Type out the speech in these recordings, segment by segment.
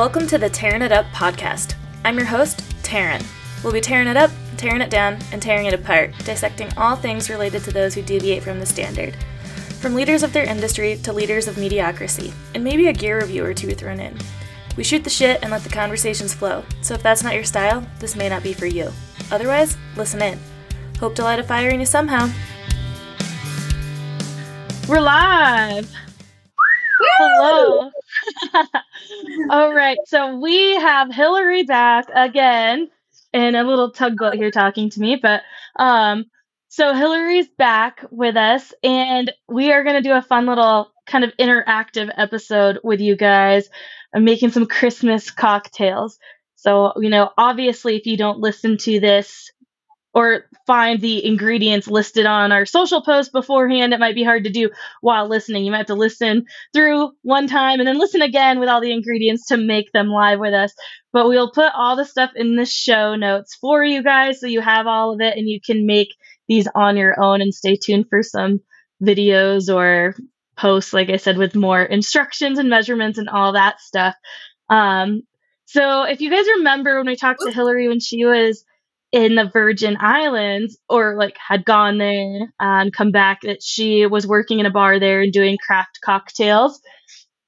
Welcome to the Tearing It Up podcast. I'm your host, Tarin. We'll be tearing it up, tearing it down, and tearing it apart, dissecting all things related to those who deviate from the standard. From leaders of their industry to leaders of mediocrity, and maybe a gear review or two thrown in. We shoot the shit and let the conversations flow, so if that's not your style, this may not be for you. Otherwise, listen in. Hope to light a fire in you somehow. We're live. Hello. All right, so we have Hilary back again in a little tugboat here talking to me, but um so Hilary's back with us and we are going to do a fun little kind of interactive episode with you guys. I'm making some Christmas cocktails. So, you know, obviously if you don't listen to this or find the ingredients listed on our social post beforehand. It might be hard to do while listening. You might have to listen through one time and then listen again with all the ingredients to make them live with us. But we'll put all the stuff in the show notes for you guys so you have all of it and you can make these on your own and stay tuned for some videos or posts, like I said, with more instructions and measurements and all that stuff. Um, so if you guys remember when we talked to Hilary when she was in the Virgin Islands or like had gone there and come back that she was working in a bar there and doing craft cocktails.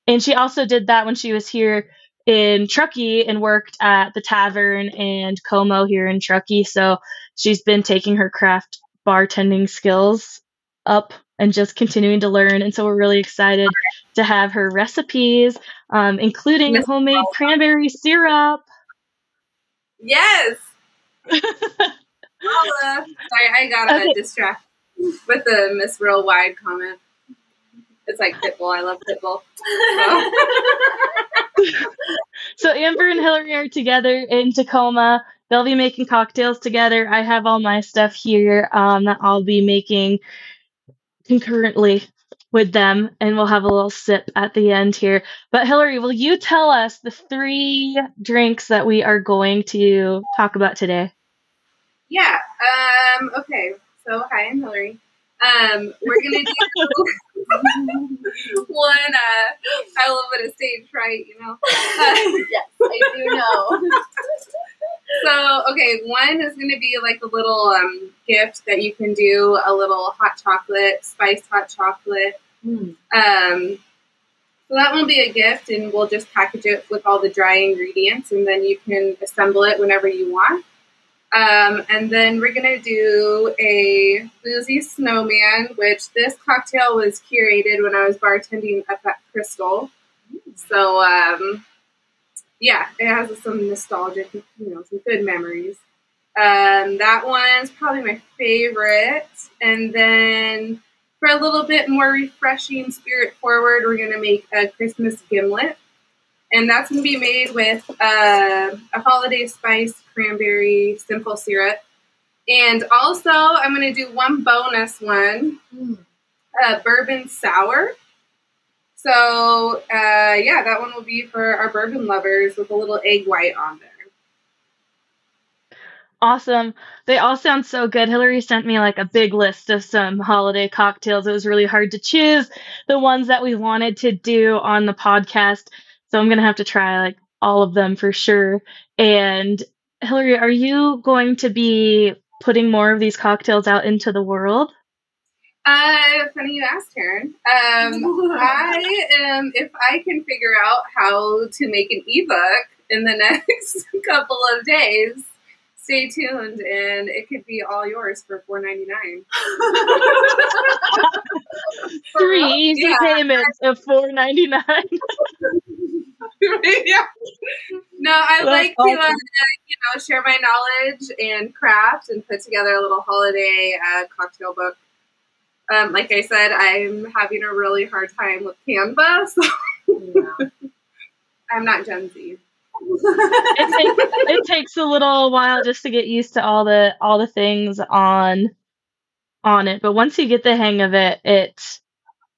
And she also did that when she was here in Truckee and worked at the tavern and Como here in Truckee. So she's been taking her craft bartending skills up and just continuing to learn. And so we're really excited to have her recipes, um, including homemade cranberry syrup. Yes. Holla. Sorry, I got a Okay. distract with the Miss Worldwide comment. It's like Pitbull. I love Pitbull. So. So Amber and Hilary are together in Tacoma. They'll be making cocktails together. I have all my stuff here um, that I'll be making concurrently with them, and we'll have a little sip at the end here. But Hilary, will you tell us the three drinks that we are going to talk about today? yeah. Um. Okay. So hi, I'm Hilary. Um. We're gonna do one. Uh. A little bit of stage fright, you know. Yes, I do know. So, okay, one is going to be like a little um, gift that you can do a little hot chocolate, spiced hot chocolate. Mm. Um, so that will be a gift, and we'll just package it with all the dry ingredients, and then you can assemble it whenever you want. Um, and then we're going to do a boozy snowman, which this cocktail was curated when I was bartending up at Crystal. So, um, yeah, it has some nostalgic, you know, some good memories. Um, that one's probably my favorite. And then for a little bit more refreshing, spirit forward, we're going to make a Christmas gimlet. And that's going to be made with uh, a holiday spice cranberry simple syrup. And also, I'm going to do one bonus one Mm. uh, bourbon sour. So, uh, yeah, that one will be for our bourbon lovers with a little egg white on there. Awesome. They all sound so good. Hilary sent me like a big list of some holiday cocktails. It was really hard to choose the ones that we wanted to do on the podcast. So I'm going to have to try like all of them for sure. And Hilary, are you going to be putting more of these cocktails out into the world? Uh, funny you asked, Karen. Um, I am, if I can figure out how to make an ebook in the next couple of days, stay tuned and it could be all yours for four ninety nine. Three easy Yeah. payments of four ninety nine. Yeah. No, I That's like to, uh, you know, share my knowledge and craft and put together a little holiday uh, cocktail book. Um, like I said, I'm having a really hard time with Canva, so Yeah. I'm not Gen Z. it, takes, it takes a little while just to get used to all the all the things on on it but once you get the hang of it it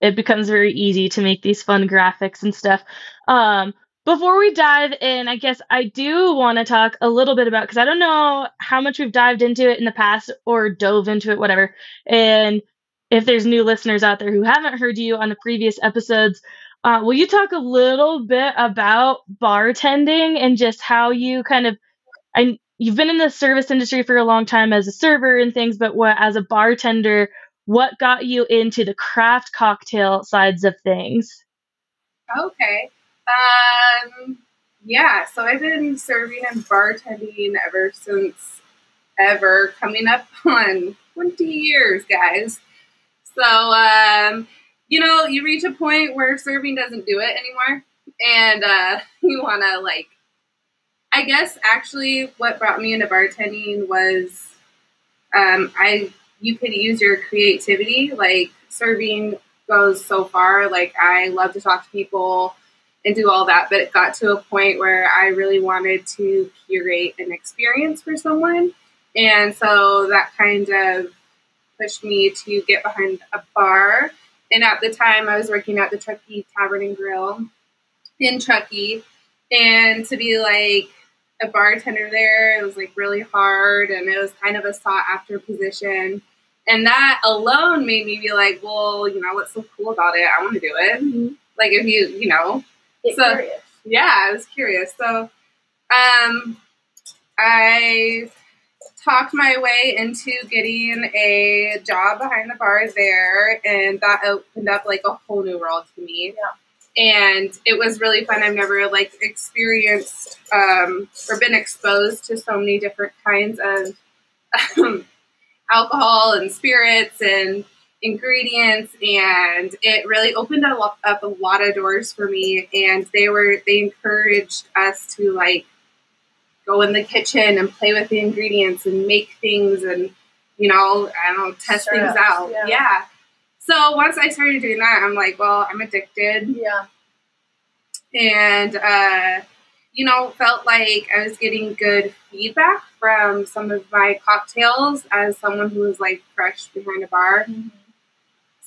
it becomes very easy to make these fun graphics and stuff um before we dive in i guess i do want to talk a little bit about because i don't know how much we've dived into it in the past or dove into it whatever and if there's new listeners out there who haven't heard you on the previous episodes Uh, will you talk a little bit about bartending and just how you kind of, I you've been in the service industry for a long time as a server and things, but what as a bartender, what got you into the craft cocktail sides of things? Okay. Um, yeah, so I've been serving and bartending ever since ever, coming up on 20 years, guys. So, um, you know, you reach a point where serving doesn't do it anymore, and uh, you want to, like, I guess actually what brought me into bartending was um, I you could use your creativity. Like serving goes so far. Like I love to talk to people and do all that, but it got to a point where I really wanted to curate an experience for someone. And so that kind of pushed me to get behind a bar. And at the time, I was working at the Truckee Tavern and Grill in Truckee. And to be like, a bartender there. It was like really hard and it was kind of a sought after position. And that alone made me be like, well, you know, what's so cool about it? I want to do it. Mm-hmm. Like if you, you know, Get so curious. yeah, I was curious. So, um, I talked my way into getting a job behind the bar there, and that opened up like a whole new world to me. Yeah and it was really fun. I've never like experienced um, or been exposed to so many different kinds of um, alcohol and spirits and ingredients, and it really opened up, up a lot of doors for me. And they were they encouraged us to like go in the kitchen and play with the ingredients and make things and you know I don't know test things out. Yeah. yeah. So once I started doing that, I'm like, well, I'm addicted Yeah. and uh, you know felt like i was getting good feedback from some of my cocktails as someone who was like fresh behind a bar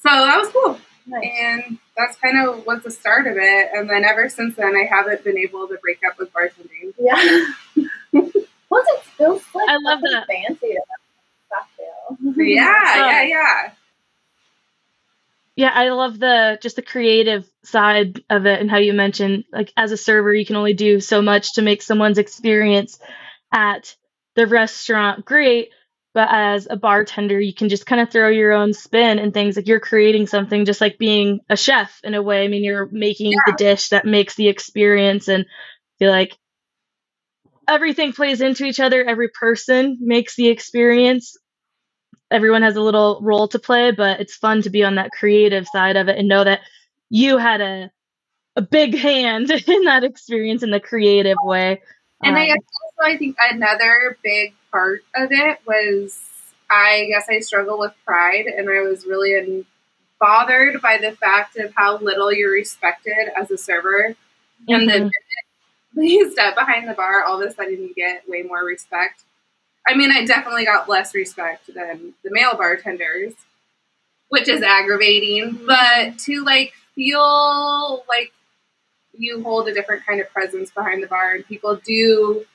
so that was cool Nice. and that's kind of was the start of it and then ever since then i haven't been able to break up with bartending Yeah. Once it feels like I love something that. fancy to cocktail. yeah Oh. yeah yeah Yeah, I love the just the creative side of it and how you mentioned like as a server you can only do so much to make someone's experience at the restaurant great, but as a bartender you can just kind of throw your own spin and things like you're creating something just like being a chef in a way. I mean, you're making the dish that makes the experience and feel like everything plays into each other, every person makes the experience everyone has a little role to play, but it's fun to be on that creative side of it and know that you had a a big hand in that experience in the creative way. And I Um, also, I think another big part of it was, I guess I struggle with pride, and I was really bothered by the fact of how little you're respected as a server. And then mhm. when you step behind the bar, all of a sudden you get way more respect. I mean, I definitely got less respect than the male bartenders, which is aggravating. But to like feel like you hold a different kind of presence behind the bar, and people do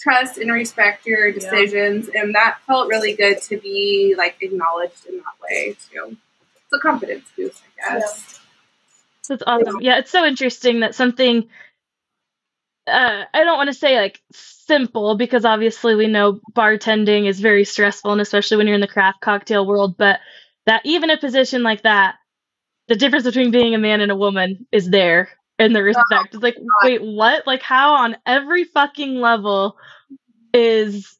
trust and respect your decisions, and that felt really good to be like acknowledged in that way too. It's a confidence boost, I guess. That's awesome. Yeah, it's so interesting that something uh, I don't want to say like simple because obviously we know bartending is very stressful and especially when you're in the craft cocktail world, but that even a position like that, the difference between being a man and a woman is there in the respect. It's like, wait, what? Like how on every fucking level is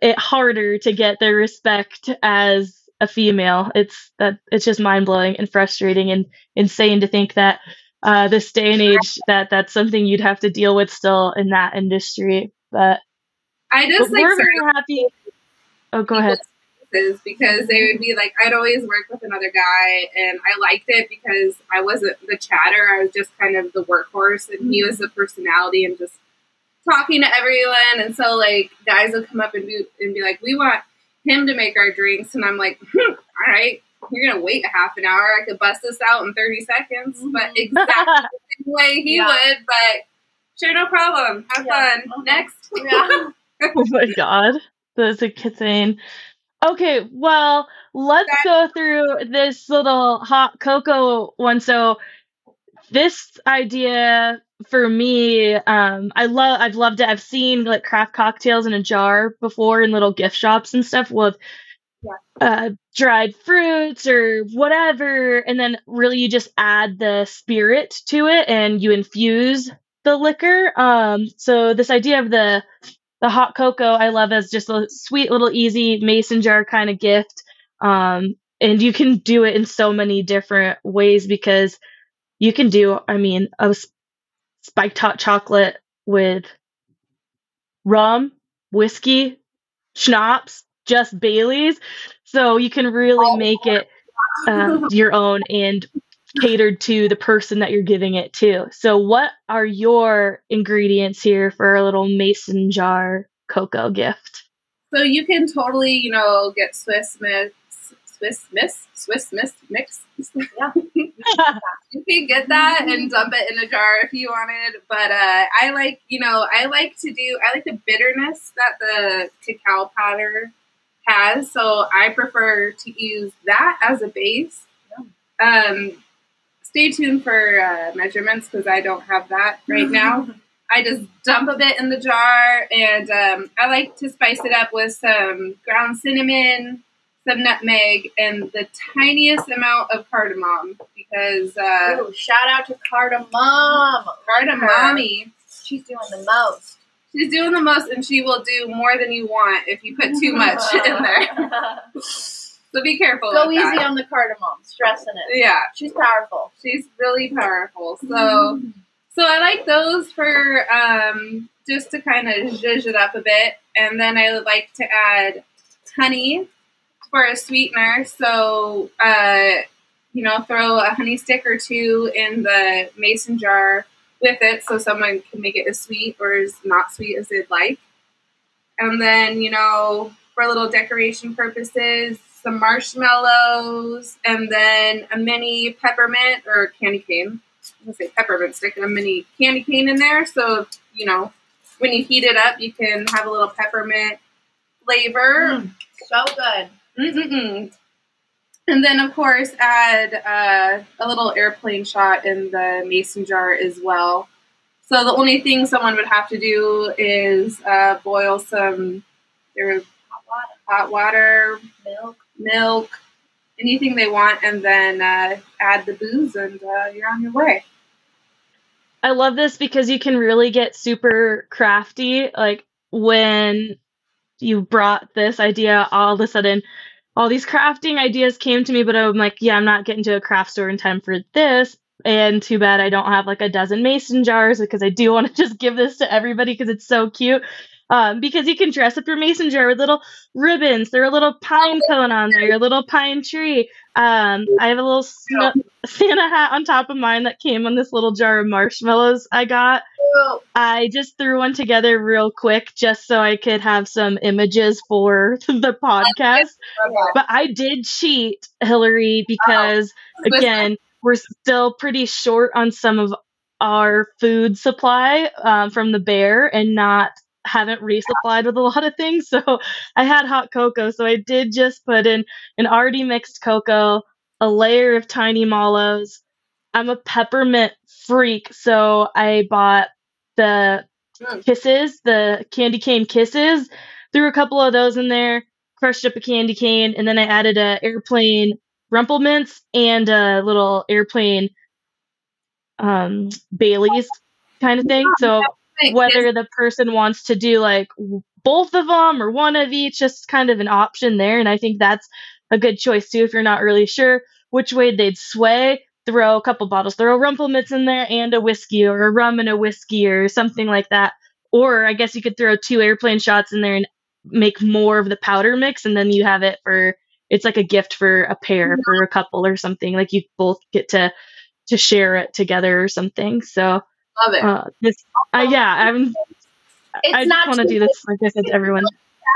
it harder to get the respect as a female? It's that it's just mind blowing and frustrating and insane to think that uh, this day and age that that's something you'd have to deal with still in that industry. But, I but just like we're very happy. Oh, go ahead. People's because they would be like, I'd always work with another guy, and I liked it because I wasn't the chatter. I was just kind of the workhorse, and he was the mm-hmm. personality and just talking to everyone. And so, like, guys would come up and be, and be like, We want him to make our drinks. And I'm like, hmm, All right, you're going to wait a half an hour. I could bust this out in 30 seconds, mm-hmm. but exactly the same way he Yeah. would. But sure, no problem. Have Yeah. fun. Okay. Next. Yeah. oh my god, that's insane. Okay, well, let's go through this little hot cocoa one. So, this idea for me, um, I love I've loved it. I've seen like craft cocktails in a jar before in little gift shops and stuff with Yeah. uh, dried fruits or whatever, and then really you just add the spirit to it and you infuse the liquor. Um, so this idea of the the hot cocoa I love as just a sweet little easy mason jar kind of gift. Um, and you can do it in so many different ways because you can do, I mean, a spiked hot chocolate with rum, whiskey, schnapps, just Bailey's. So you can really make it uh, your own and catered to the person that you're giving it to. So, what are your ingredients here for a little mason jar cocoa gift? So you can totally, you know, get Swiss Miss, Swiss Miss, Swiss Miss mix. Yeah. You can get that and dump it in a jar if you wanted. But uh, I like, you know, I like to do, I like the bitterness that the cacao powder has. So I prefer to use that as a base. Um, stay tuned for uh, measurements because I don't have that right now. I just dump a bit in the jar, and um, I like to spice it up with some ground cinnamon, some nutmeg, and the tiniest amount of cardamom because uh, Ooh, shout out to Cardamom. cardamommy, She's doing the most. she's doing the most, and she will do more than you want if you put too much in there. So be careful. Go easy that. on the cardamom, stressing it. Yeah, She's powerful. she's really powerful. So. So I like those for um, just to kind of zhuzh it up a bit, and then I would like to add honey for a sweetener. So uh, you know, throw a honey stick or two in the mason jar with it, so someone can make it as sweet or as not sweet as they'd like. And then you know, for little decoration purposes, some marshmallows, and then a mini peppermint or candy cane. I was gonna say peppermint stick and a mini candy cane in there. So you know, when you heat it up, you can have a little peppermint flavor. Mm, so good. Mm-mm-mm. And then, of course, add uh, a little airplane shot in the mason jar as well. So the only thing someone would have to do is uh, boil some Hot water, hot water, milk. Milk, anything they want, and then uh, add the booze, and uh, you're on your way. I love this because you can really get super crafty. Like when you brought this idea, all of a sudden, all these crafting ideas came to me, but I'm like, yeah, I'm not getting to a craft store in time for this. And too bad I don't have like a dozen mason jars because I do want to just give this to everybody because it's so cute. Um, because you can dress up your mason jar with little ribbons. There are a little pine cone on there, a little pine tree. Um, I have a little sno- Santa hat on top of mine that came on this little jar of marshmallows I got. I just threw one together real quick just so I could have some images for the podcast. But I did cheat, Hilary, because again, we're still pretty short on some of our food supply um, from the bear and not haven't resupplied with a lot of things. So I had hot cocoa. So I did just put in an already mixed cocoa, a layer of tiny mallows. I'm a peppermint freak. So I bought the kisses, the candy cane kisses, threw a couple of those in there, crushed up a candy cane, and then I added a airplane Rumpleminze and a little airplane um Bailey's kind of thing. So whether the person wants to do like both of them or one of each, just kind of an option there. And I think that's a good choice too if you're not really sure which way they'd sway. Throw a couple bottles, throw a Rumpleminze in there and a whiskey or a rum and a whiskey or something like that. Or I guess you could throw two airplane shots in there and make more of the powder mix, and then you have it for it's like a gift for a pair for a couple or something. Like you both get to to share it together or something. So Love it. uh, this, uh, yeah, I'm. It's I not just want to do this, like I said to everyone.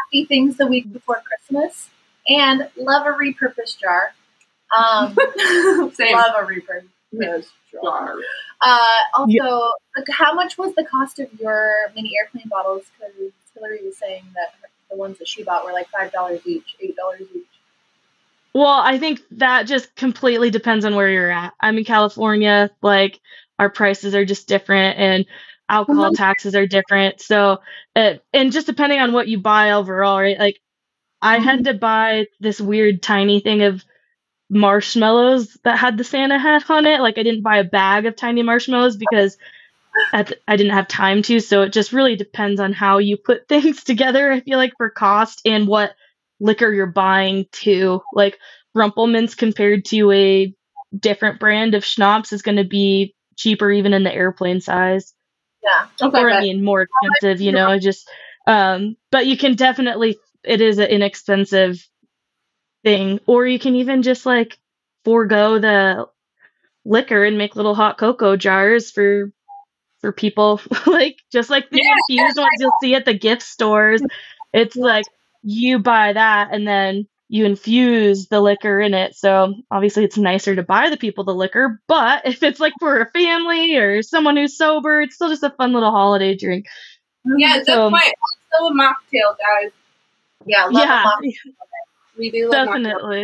happy things the week before Christmas, and love a repurposed jar. Um, Same. love a repurposed jar. Jar. Uh, also, like, how much was the cost of your mini airplane bottles? Because Hilary was saying that the ones that she bought were like five dollars each, eight dollars each. Well, I think that just completely depends on where you're at. I'm in California. Like, our prices are just different and alcohol Mhm. taxes are different. So, uh, and just depending on what you buy overall, right? Like, I had to buy this weird tiny thing of marshmallows that had the Santa hat on it. Like, I didn't buy a bag of tiny marshmallows because at the- I didn't have time to. So, it just really depends on how you put things together, I feel like, for cost and what liquor you're buying too. Like, Rumpleminze compared to a different brand of schnapps is going to be cheaper even in the airplane size Yeah. Okay, or I mean more expensive, you know, just um but you can definitely it is an inexpensive thing. Or you can even just like forego the liquor and make little hot cocoa jars for for people like just like the Yeah. infused ones you'll see at the gift stores. It's like you buy that and then you infuse the liquor in it. So obviously it's nicer to buy the people the liquor, but if it's like for a family or someone who's sober, it's still just a fun little holiday drink. Yeah, that's So- why also a mocktail, guys. Yeah. Love yeah, We do mocktails. definitely.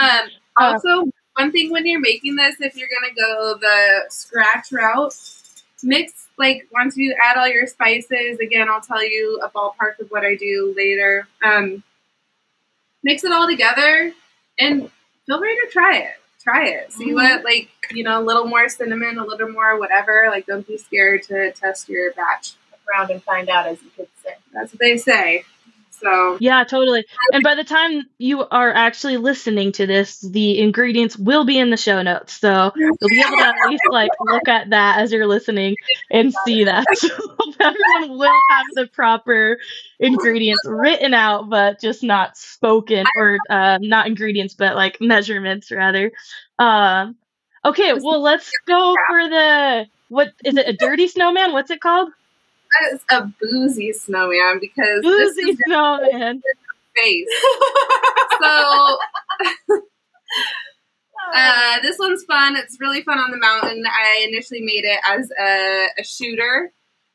Um, Uh, also, one thing when you're making this, if you're gonna go the scratch route, mix like once you add all your spices. Again, I'll tell you a ballpark of what I do later. Um, mix it all together and feel free to try it. Try it. See Mhm. what like you know, a little more cinnamon, a little more whatever. Like, don't be scared to test your batch. around and find out, as you could say. That's what they say. So Yeah, totally. And by the time you are actually listening to this, the ingredients will be in the show notes. So you'll be able to at least like look at that as you're listening and see that. So everyone will have the proper ingredients written out, but just not spoken or uh, not ingredients, but like measurements rather. Um, okay, well let's go for the what is it? A dirty snowman? What's it called? That is a boozy snowman because this Boozy is snowman. face. So uh, this one's fun. It's really fun on the mountain. I initially made it as a, a shooter,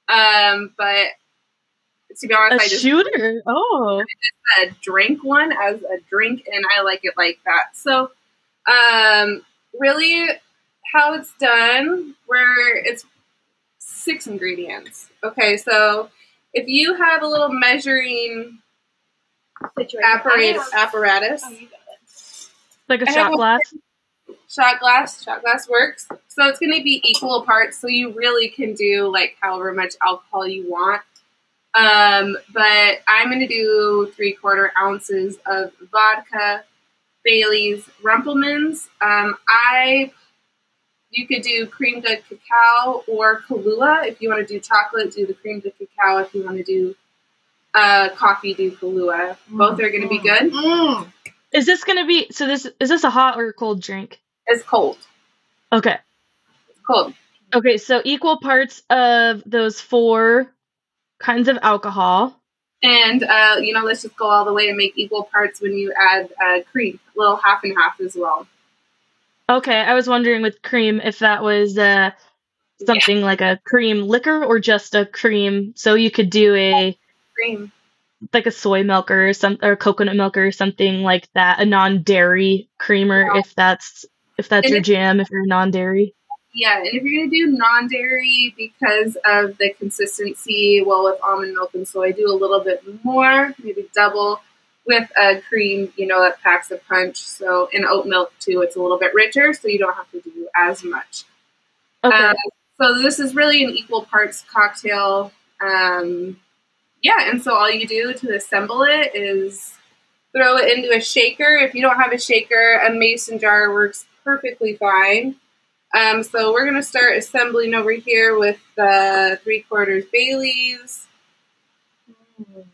um, but to be honest, A I just shooter. Oh. a drink one as a drink, and I like it like that. So, um, really, how it's done, where it's six ingredients. Okay, so if you have a little measuring apparatus, apparatus Oh, you got it. Like a shot glass. shot glass, shot glass works. So it's going to be equal parts. So you really can do like however much alcohol you want. Um, but I'm going to do three quarter ounces of vodka, Bailey's, Rumpleminze. Um, I you could do creme de cacao or Kahlua if you want to do chocolate. Do the creme de cacao if you want to do uh, coffee. Do Kahlua. Both are going to be good. Mm. Is this gonna be so? This is this a hot or a cold drink? It's cold. Okay. It's cold. Okay. So equal parts of those four kinds of alcohol. And uh, you know, let's just go all the way and make equal parts when you add uh, cream, a little half and half as well. Okay. I was wondering with cream if that was uh, something like a cream liquor or just a cream. So you could do a Cream. like a soy milk or some or coconut milk or something like that. A non-dairy creamer Yeah. if that's if that's And your if- jam. If you're non-dairy. Yeah, and if you're gonna do non-dairy because of the consistency, well, with almond milk and soy, do a little bit more, maybe double. With a cream, you know, that packs a punch. So in oat milk too, it's a little bit richer, so you don't have to do as much. Okay. Um, so this is really an equal parts cocktail. Um, yeah, and so all you do to assemble it is throw it into a shaker. If you don't have a shaker, a mason jar works perfectly fine. Um, so we're gonna start assembling over here with the three quarters Bailey's. Mm.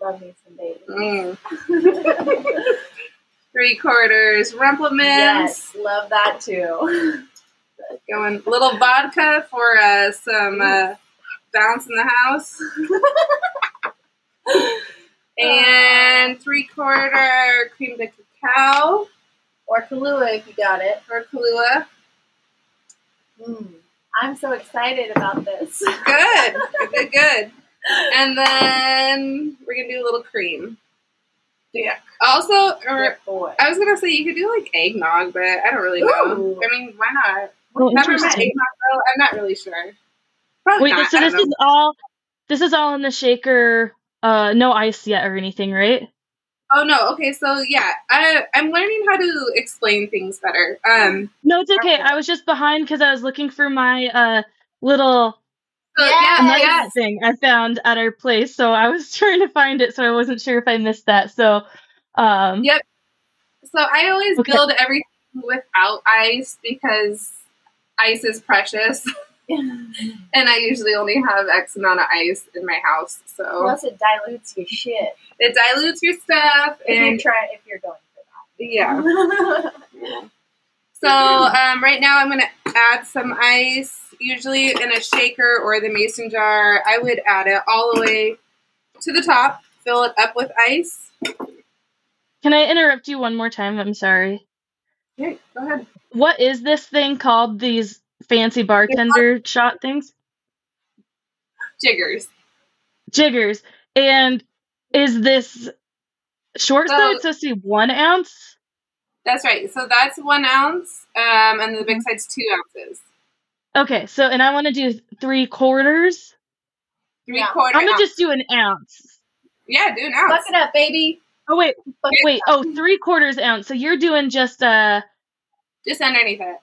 Love me some baby. Mm. Three quarters Rumpleminze. yes, love that too. Going a little vodka for uh, some uh, bounce in the house. and three quarter creme de cacao or Kahlua if you got it. or Kahlua. Mm. I'm so excited about this. Good, good, good, good. And then we're gonna do a little cream. Yeah. Also, or Good boy. I was gonna say you could do like eggnog, but I don't really know. Ooh. I mean, why not? Peppermint interesting. eggnog, though, I'm not really sure. Probably Wait, not. so this don't is all this is all in the shaker. Uh, no ice yet or anything, right? Oh no. Okay, so yeah, I I'm learning how to explain things better. Um. No, it's okay. I was just behind because I was looking for my uh little So Yeah, yeah, nugget yeah. thing I found at our place. So I was trying to find it, so I wasn't sure if I missed that. So, um, Yep. So I always Okay. build everything without ice because ice is precious, and I usually only have X amount of ice in my house. So Plus, it dilutes your shit it dilutes your stuff, if you're and trying if you're going for that. yeah. that. So um, right now I'm gonna add some ice. Usually in a shaker or the mason jar, I would add it all the way to the top. Fill it up with ice. can I interrupt you one more time? I'm sorry. Okay, go ahead. What is this thing called? These fancy bartender shot things? Jiggers. Jiggers. And is this short So- side supposed to be one ounce? That's right. So that's one ounce, um, and the big side's two ounces. Okay, so and I want to do three quarters. Three Yeah. quarter. I'm gonna ounce. just do an ounce. yeah, do an ounce. Fuck it up, baby. Oh wait, Fuck wait. Oh, three quarters ounce. So you're doing just uh. Just underneath it.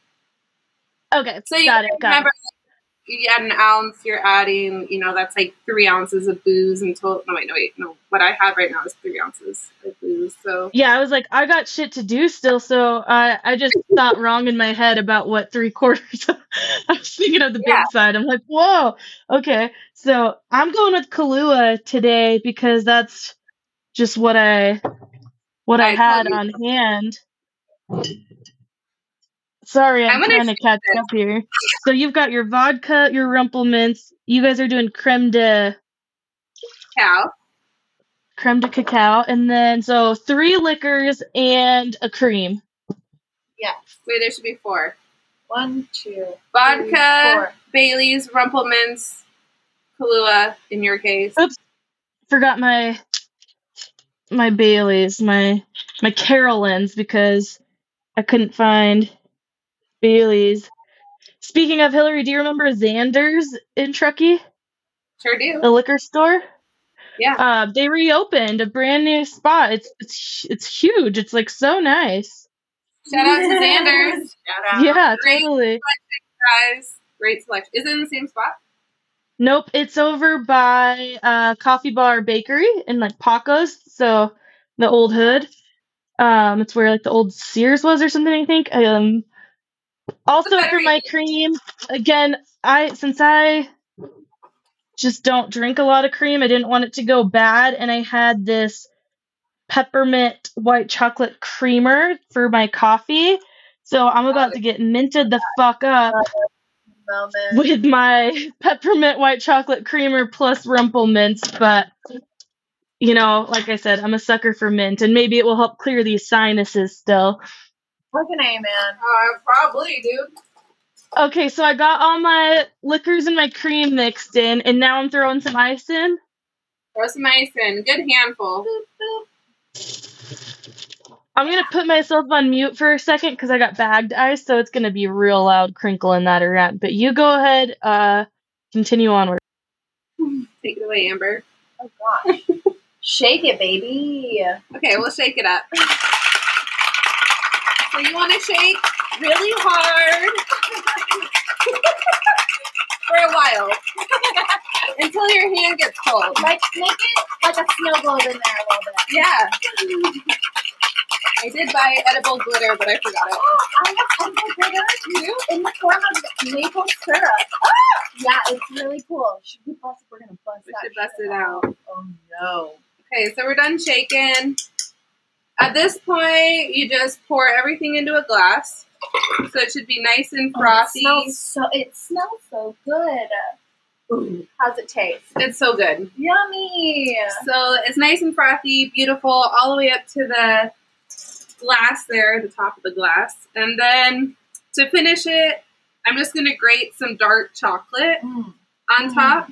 Okay, So you got it. Got remember, it. You add an ounce. You're adding, you know, that's like three ounces of booze total. No, wait, no, wait, no. What I have right now is three ounces of booze. So Yeah, I was like, I got shit to do still, so I I just thought wrong in my head about what three quarters. I was thinking of the Yeah. big side. I'm like, whoa, okay. So I'm going with Kahlua today because that's just what I what I I had on hand. Sorry, I'm, I'm gonna trying to catch this. up here. So you've got your vodka, your Rumpleminze. You guys are doing creme de cacao. creme de cacao, and then so three liquors and a cream. Yeah. Wait, there should be four. One, two, Vodka, three, four. Bailey's, Rumpleminze, Kahlua. In your case, Oops. Forgot my my Baileys, my my Carolans because I couldn't find Baileys. Speaking of Hilary, do you remember Xander's in Truckee, sure do. the liquor store? Yeah. Uh, they reopened a brand new spot. It's it's it's huge. It's like so nice. Shout out to Xander's. Shout out. Yeah, Great totally. guys. Great selection. Is it in the same spot? Nope, it's over by uh Coffee Bar Bakery in like Pacos, so the old hood. Um, it's where like the old Sears was or something, I think. Um, also for my cream, again, I since I just don't drink a lot of cream, I didn't want it to go bad, and I had this peppermint white chocolate creamer for my coffee. So I'm about to get minted the fuck up with my peppermint white chocolate creamer plus Rumpleminze, but you know, like I said, I'm a sucker for mint, and maybe it will help clear these sinuses still. Fucking A, man. Uh, probably, dude. Okay, so I got all my liquors and my cream mixed in, and now I'm throwing some ice in. Throw some ice in. Good handful. Boop, boop. I'm gonna put myself on mute for a second because I got bagged ice, so it's gonna be real loud crinkling that around. But you go ahead, uh, continue onward. Take it away, Amber. Oh gosh. Shake it, baby. Okay, we'll shake it up. So you want to shake really hard for a while until your hand gets cold. Like make it like a snow globe in there a little bit. Yeah. I did buy edible glitter, but I forgot it. Oh, I have edible glitter too in the form of maple syrup. Ah! Yeah, it's really cool. Should we bust? We're gonna bust We should bust shit it out. Oh no. Okay, so we're done shaking. At this point, you just pour everything into a glass. So it should be nice and Oh, it frothy. so. It smells so good. Ooh, how's it taste? It's so good. Yummy. So it's nice and frothy, beautiful, all the way up to the glass there, the top of the glass. And then to finish it, I'm just going to grate some dark chocolate Mm, on top.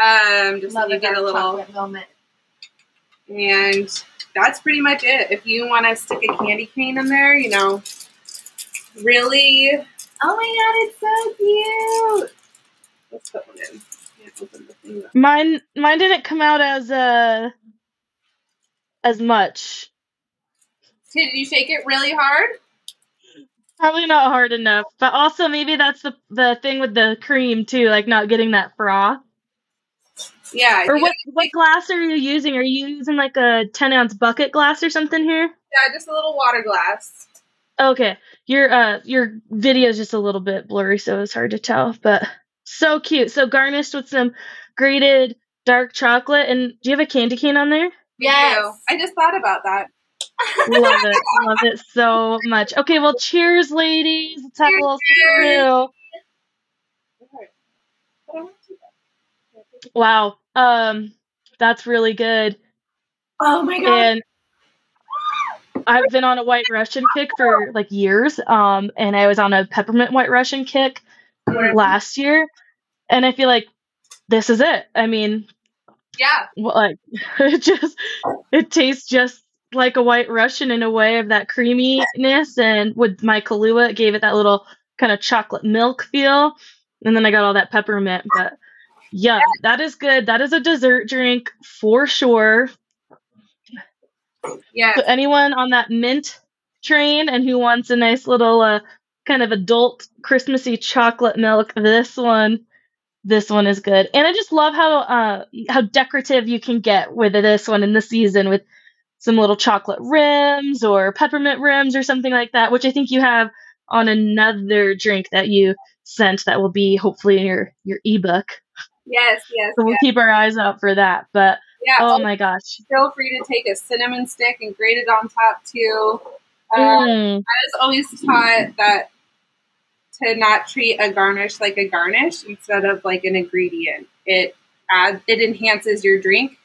Um, just so love you a get a little, moment. and that's pretty much it. If you want to stick a candy cane in there, you know, really Oh my god, it's so cute. Let's put one in. Can't open the thing. though. Mine mine didn't come out as uh as much. Did you shake it really hard? Probably not hard enough. But also maybe that's the the thing with the cream too, like not getting that froth. Yeah. Or what what glass are you using? Are you using like a ten ounce bucket glass or something here? Yeah, just a little water glass. Okay. Your uh your video is just a little bit blurry, so it's hard to tell, but so cute. So garnished with some grated dark chocolate and do you have a candy cane on there? Yeah. I just thought about that. Love it. Love it so much. Okay, well cheers ladies. Let's have a little Cheers. swirl. But I want to- Wow. Um that's really good. Oh my god. And I've been on a white Russian kick for like years. Um and I was on a peppermint white Russian kick last year. And I feel like this is it. I mean, Yeah. well, like it just it tastes just like a white Russian in a way of that creaminess, and with my Kahlua, it gave it that little kind of chocolate milk feel, and then I got all that peppermint. But yeah, that is good. That is a dessert drink for sure. Yeah. So anyone on that mint train and who wants a nice little uh, kind of adult Christmassy chocolate milk, this one, this one is good. And I just love how uh, how decorative you can get with this one in the season with some little chocolate rims or peppermint rims or something like that, which I think you have on another drink that you sent that will be hopefully in your your ebook. Yes, yes, So we'll yes. keep our eyes out for that. But Yeah. oh oh, my gosh. feel free to take a cinnamon stick and grate it on top too. Uh, Mm. I was always taught that to not treat a garnish like a garnish instead of like an ingredient. It adds, it enhances your drink.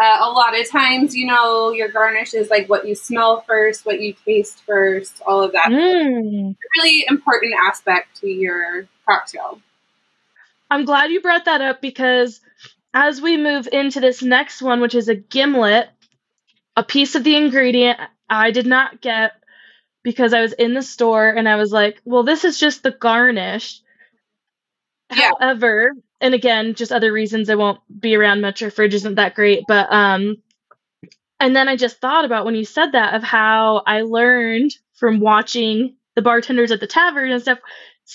Uh, a lot of times, you know, your garnish is like what you smell first, what you taste first, all of that. Mm. Really important aspect to your cocktail. I'm glad you brought that up because as we move into this next one, which is a gimlet, a piece of the ingredient I did not get because I was in the store and I was like, well, this is just the garnish. Yeah. However, and again, just other reasons I won't be around much. Our fridge isn't that great, but um, and then I just thought about when you said that of how I learned from watching the bartenders at the tavern and stuff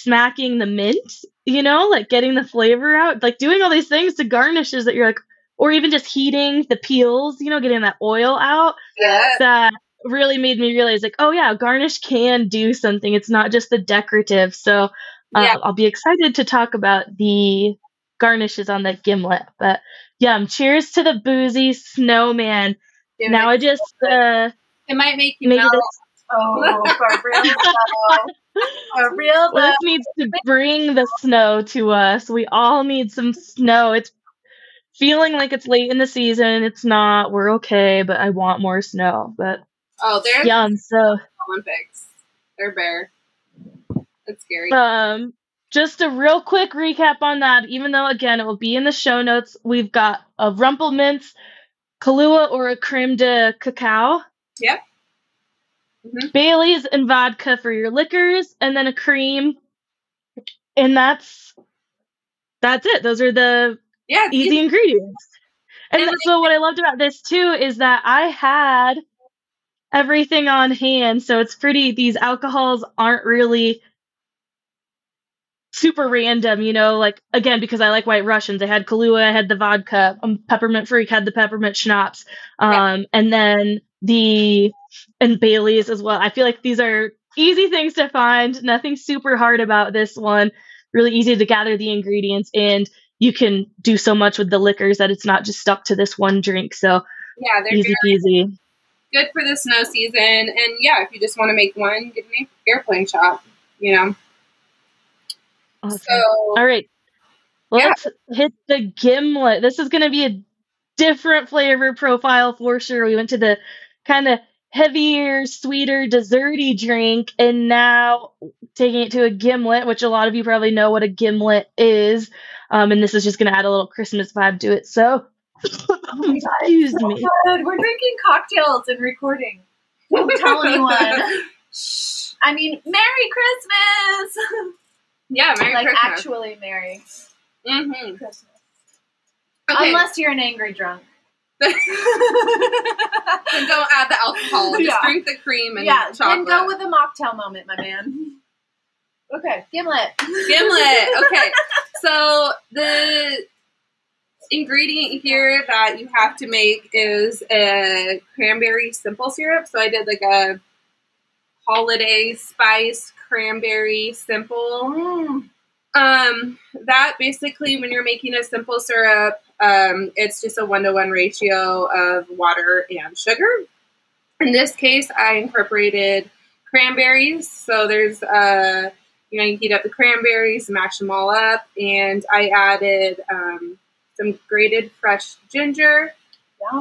smacking the mint, you know, like getting the flavor out, like doing all these things to garnishes that you're like, or even just heating the peels, you know, getting that oil out Yeah. that really made me realize like, oh yeah, garnish can do something. It's not just the decorative. So uh, Yeah. I'll be excited to talk about the garnishes on that gimlet. But yeah, um, cheers to the boozy snowman. It, now I just uh, it might make you make melt. it Oh, for real though. Liz needs to bring the snow to us. We all need some snow. It's feeling like it's late in the season. It's not. We're okay, but I want more snow. But Oh, there's yum. So Olympics. They're bare. It's scary. um just a real quick recap on that, even though again it will be in the show notes. We've got a Rumpleminze, Kahlua or a creme de cacao. Yep. Mhm. Bailey's and vodka for your liquors, and then a cream. And that's that's it. Those are the yeah, it's easy ingredients. And And, th- so what I loved about this too is that I had everything on hand, so it's pretty. These alcohols aren't really super random, you know. Like again, because I like White Russians, I had Kahlua, I had the vodka. Um, Peppermint Freak had the peppermint schnapps, um, and then the and Bailey's as well. I feel like these are easy things to find. Nothing super hard about this one. Really easy to gather the ingredients and you can do so much with the liquors that it's not just stuck to this one drink. So yeah, they're easy very peasy. good for the snow season. And yeah, if you just want to make one, get an airplane shot. You know. Awesome. So All right. Let's hit the gimlet. This is going to be a different flavor profile for sure. We went to the kind of heavier, sweeter, desserty drink, and now taking it to a gimlet, which a lot of you probably know what a gimlet is. Um, and this is just going to add a little Christmas vibe to it. So, Oh excuse so me. good. We're drinking cocktails and recording. Don't tell anyone. Shh. I mean, Merry Christmas! Yeah, Merry like Christmas. actually Merry hmm Christmas. Okay. Unless you're an angry drunk. Then don't add the alcohol. Just Yeah. drink the cream and yeah, chocolate. then go with a mocktail moment, my man. Okay, Gimlet. Gimlet. Okay. So the ingredient here that you have to make is a cranberry simple syrup. So I did like a holiday spice cranberry simple. Mm. Um, that basically, when you're making a simple syrup, um, it's just a one to one ratio of water and sugar. In this case, I incorporated cranberries. So there's, uh, you know, you heat up the cranberries, mash them all up, and I added um, some grated fresh ginger,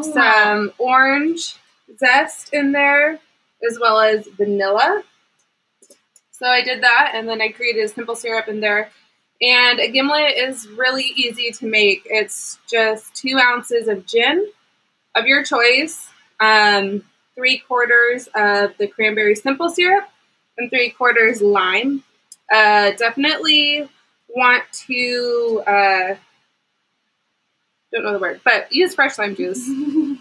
some orange zest in there, as well as vanilla. So I did that, and then I created a simple syrup in there. And a gimlet is really easy to make. It's just two ounces of gin of your choice, um, three quarters of the cranberry simple syrup, and three quarters lime. Uh, definitely want to, uh, don't know the word, but use fresh lime juice.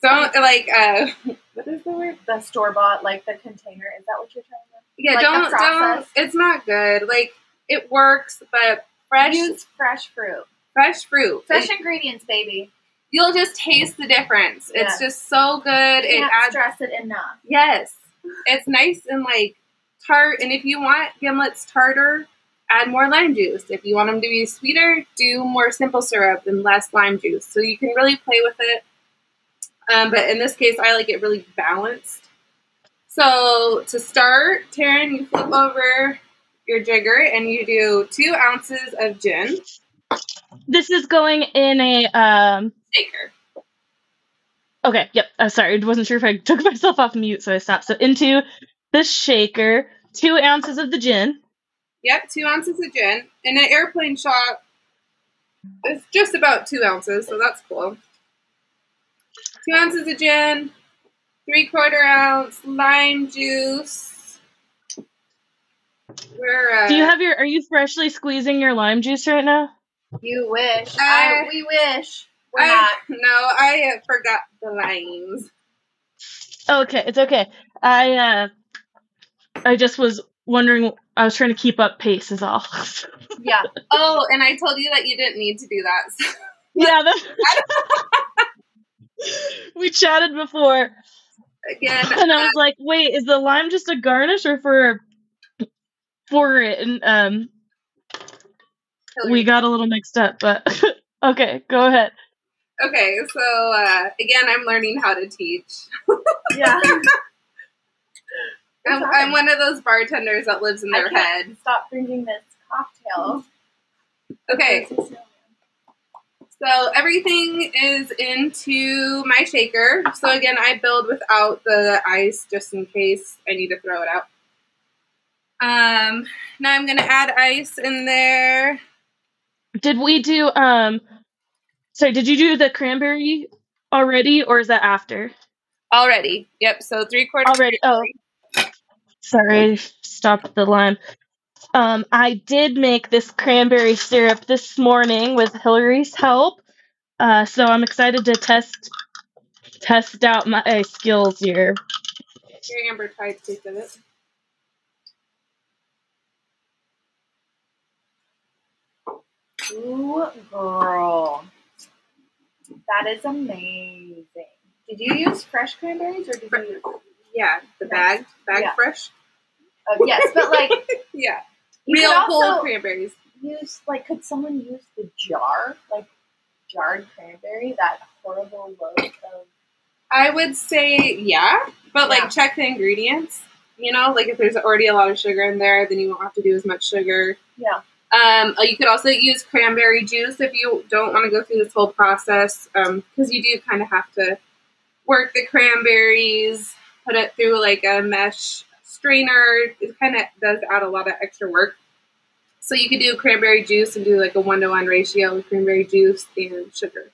Don't like, uh, what is the word? the store bought, like the container. Is that what you're trying Yeah, Like don't don't. It's not good. Like it works, but fresh Use fresh fruit. fresh fruit. Fresh it- ingredients, baby. you'll just taste the difference. It's just so good. It Can't adds stress it enough. yes. It's nice and like tart. And if you want gimlets tartar, add more lime juice. If you want them to be sweeter, do more simple syrup and less lime juice. So you can really play with it. Um, but in this case, I like it really balanced. So to start, Tarin, you flip over your jigger and you do two ounces of gin This is going in a um shaker. okay, yep. Uh, sorry, I wasn't sure if I took myself off mute, so I stopped. So into the shaker, two ounces of the gin. Yep, two ounces of gin. In an airplane shot, it's just about two ounces, so that's cool. Two ounces of gin, three quarter ounce lime juice. We're uh, Do you have your are you freshly squeezing your lime juice right now? You wish. Uh, I, we wish. We're I, not. no, I uh, forgot the limes. Okay, it's okay. I uh I just was wondering I was trying to keep up pace is all. Yeah. Oh, and I told you that you didn't need to do that. yeah, that we chatted before Again, and I was like, wait, is the lime just a garnish or for for it? And um we got a little mixed up, but okay, go ahead. okay. So uh, again, I'm learning how to teach. Yeah. I'm, I'm one of those bartenders that lives in I their can't head. stop drinking this cocktail. Okay, so everything is into my shaker. So again, I build without the ice just in case I need to throw it out. Um, now I'm gonna add ice in there. Did we do um sorry, did you do the cranberry already or is that after? Already. Yep. So three quarters. Already. Oh. Sorry, stopped the lime. Um, I did make this cranberry syrup this morning with Hilary's help. Uh, so I'm excited to test test out my skills here. Here, Amber tried to taste of it. Ooh, girl. That is amazing. Did you use fresh cranberries or did you use. Yeah, the bag, bag Yeah. fresh. Uh, yes, but like, Yeah, you real whole cranberries. use, like, could someone use the jar? Like, jarred cranberry? That horrible loaf of. I would say yeah, but like Yeah. check the ingredients. You know, like if there's already a lot of sugar in there, then you won't have to do as much sugar. Yeah. Um, uh, you could also use cranberry juice if you don't want to go through this whole process, because you do kind of have to work the cranberries, put it through like a mesh strainer. It kind of does add a lot of extra work. So you could do cranberry juice and do like a one to one ratio of cranberry juice and sugar.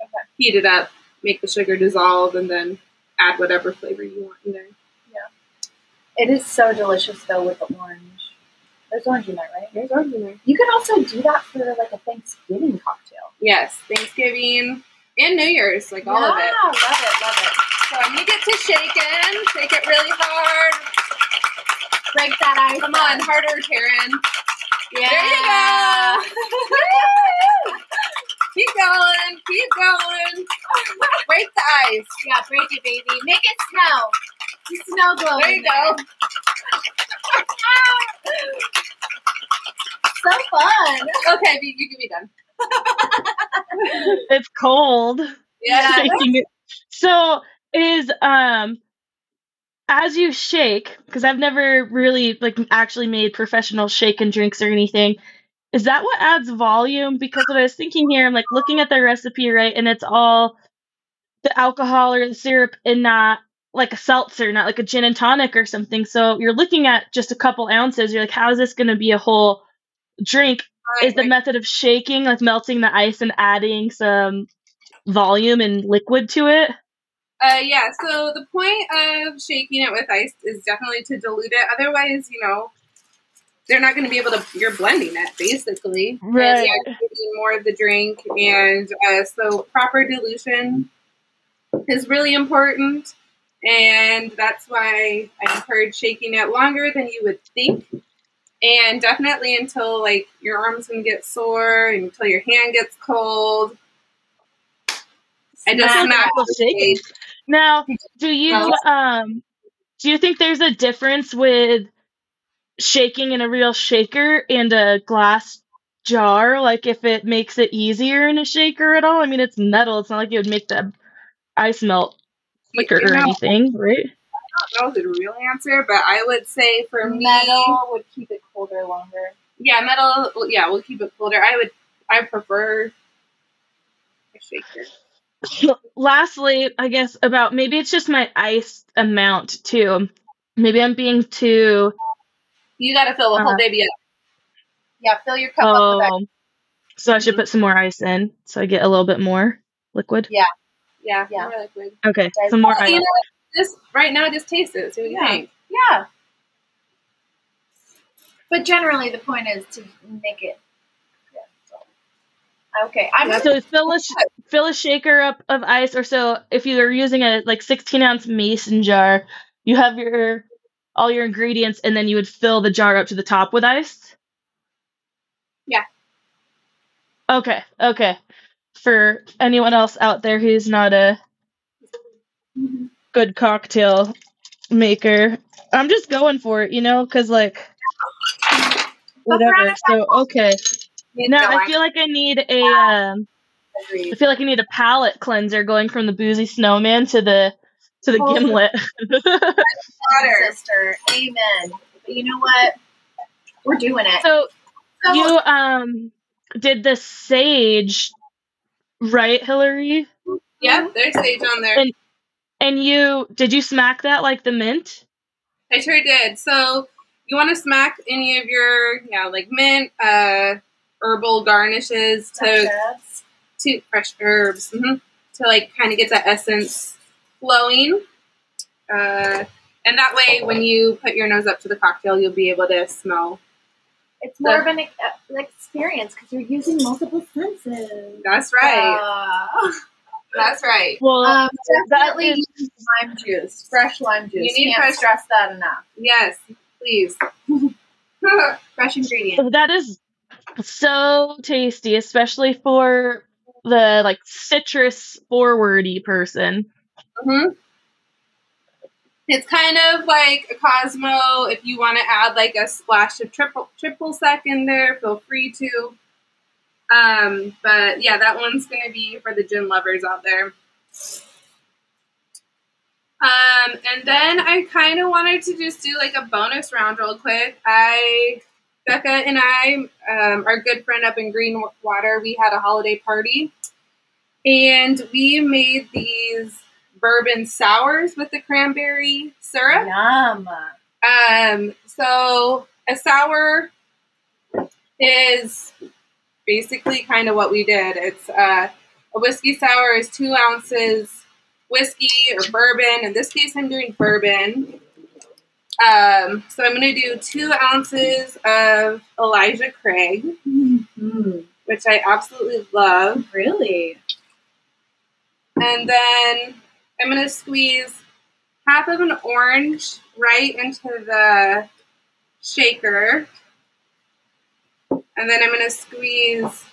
Okay. Heat it up, make the sugar dissolve, and then add whatever flavor you want in there. Yeah. It is so delicious though with the orange. There's orange in there, right? There's orange in there. You can also do that for like a Thanksgiving cocktail. Yes, Thanksgiving and New Year's, like all of it. Yeah, love it, love it. So I need it to shaken. Shake it really hard. Break that ice. Come on, harder, Karen. Yeah. There you go. keep going. Keep going. Break the ice. Yeah, break it, baby. Make it snow. Snow globe. There in you go. So fun. Okay, you you can be done. It's cold. Yeah. So is um as you shake, because I've never really like actually made professional shake and drinks or anything. Is that what adds volume? Because what I was thinking here, I'm like looking at the recipe, right, and it's all the alcohol or the syrup and not like a seltzer, not like a gin and tonic or something. So you're looking at just a couple ounces. You're like, how is this going to be a whole drink? Is the method of shaking, like melting the ice and adding some volume and liquid to it? Uh, yeah, so the point of shaking it with ice is definitely to dilute it. Otherwise, you know, they're not going to be able to, you're blending it basically. Right. you're more of the drink. And uh, so proper dilution is really important. And that's why I encourage shaking it longer than you would think. And definitely until like your arms can get sore, and until your hand gets cold. I just Smack smack the shaking. Now, do you um do you think there's a difference with shaking in a real shaker and a glass jar? Like if it makes it easier in a shaker at all? I mean, it's metal. It's not like it would make the ice melt quicker You or anything, right? I don't know the real answer, but I would say for me, Metal would keep it colder longer. yeah, metal. Yeah, we'll keep it colder. I would. I prefer a shaker. Lastly, I guess about maybe it's just my ice amount too. Maybe I'm being too You got to fill the Uh-huh. whole baby up. Yeah, fill your cup up with that. oh, so I should put some more ice in so I get a little bit more liquid. Yeah, Yeah. more liquid. Okay, some more Well, ice. you know, just right now, just taste it. See what you Yeah. think. Yeah. But generally, the point is to make it. Yeah, so- Okay, I'm Yeah. So fill a fill a shaker up of ice, or so if you're using a like 16 ounce mason jar, you have your all your ingredients, and then you would fill the jar up to the top with ice. Yeah. Okay. Okay. For anyone else out there who's not a good cocktail maker, I'm just going for it, you know, because like whatever. So okay. Now I feel like I need a um. I feel like I need a palate cleanser going from the boozy snowman to the to the Oh. gimlet. water. sister. Amen. But you know what? We're doing it. so So- you um did the sage right, Hilary? Yeah, there's sage on there. And- And you did you smack that like the mint? I sure did. So you want to smack any of your yeah like mint, uh, herbal garnishes to to fresh herbs hmm to like kind of get that essence flowing. Uh, and that way, when you put your nose up to the cocktail, you'll be able to smell. It's more of an ex- uh, experience because you're using multiple senses. That's right. Uh, That's right. Well, um, definitely is lime juice, fresh lime juice. You need Can't fresh- stress that enough. Yes, please. fresh ingredients. that is so tasty, especially for the like citrus forwardy person. hmm It's kind of like a Cosmo. If you want to add like a splash of triple triple sec in there, feel free to. Um, but yeah, that one's gonna be for the gin lovers out there. Um, and then I kind of wanted to just do like a bonus round real quick. I, Becca and I, um, our good friend up in Greenwater, we had a holiday party, and we made these bourbon sours with the cranberry syrup. Yum. Um, so a sour is basically kind of what we did. It's uh, a whiskey sour is two ounces whiskey or bourbon. In this case, I'm doing bourbon. Um, so I'm going to do two ounces of Elijah Craig, Mm, which I absolutely love. really? And then I'm going to squeeze half of an orange right into the shaker. And then I'm going to squeeze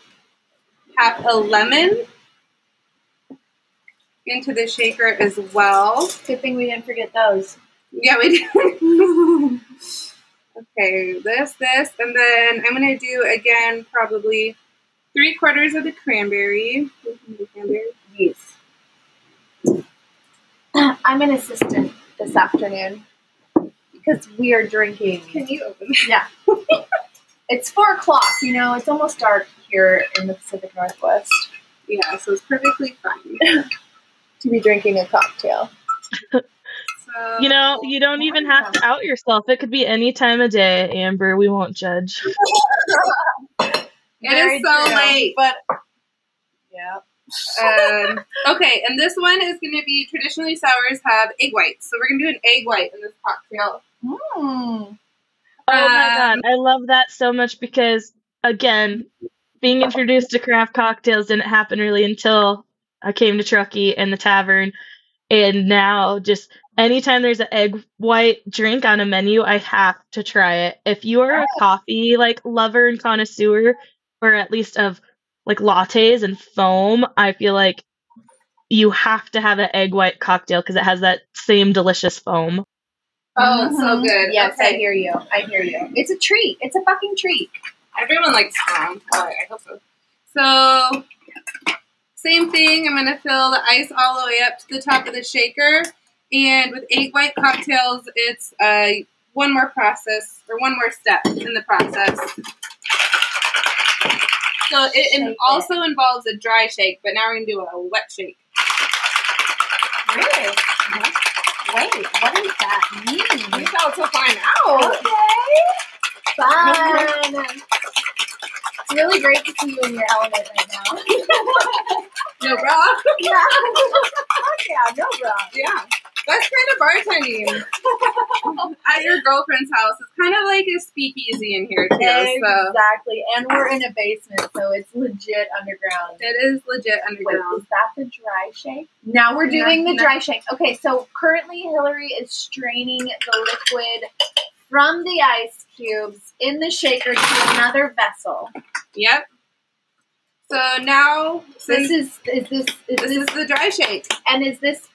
half a lemon into the shaker as well. Good thing we didn't forget those. Yeah, we do. okay, this, this, and then I'm going to do again probably three quarters of the cranberry. The cranberry. Yes. I'm an assistant this afternoon because we are drinking. Can you open Yeah. it's four o'clock, you know, it's almost dark here in the Pacific Northwest Yeah, so it's perfectly fine. to be drinking a cocktail. So, You know, you don't even have to out yourself. It could be any time of day, Amber. We won't judge. it Very is so true, late. But yeah. Um, okay, and this one is going to be traditionally sours have egg whites. So we're going to do an egg white in this cocktail. Mm. Oh my god, I love that so much because again, being introduced to craft cocktails didn't happen really until I came to Truckee and the tavern. And now just anytime there's an egg white drink on a menu, I have to try it. If you are a coffee like lover and connoisseur, or at least of like lattes and foam, I feel like you have to have an egg white cocktail because it has that same delicious foam. Oh, it's so Mhm. good. Yes, I hear you. I hear you. It's a treat. It's a fucking treat. Everyone likes foam. Oh, I hope so. So, same thing. I'm going to fill the ice all the way up to the top of the shaker. And with eight white cocktails, it's uh, one more process or one more step in the process. So it, it it. also involves a dry shake, but now we're going to do a wet shake. Really? Wait, what does that mean? You felt so fine out. Okay. Fun. It's really great to see you in your element right now. No bra. yeah. Yeah, no bra. Yeah. That's kind of bartending at your girlfriend's house. It's kind of like a speakeasy in here too. So Exactly. And we're in a basement, so it's legit underground. it is legit Wait, underground. is that the dry shake? Now we're doing the no. dry shake. Okay, so currently Hilary is straining the liquid from the ice cubes in the shaker to another vessel. Yep. So now, This is is this is this is the dry shake. and is this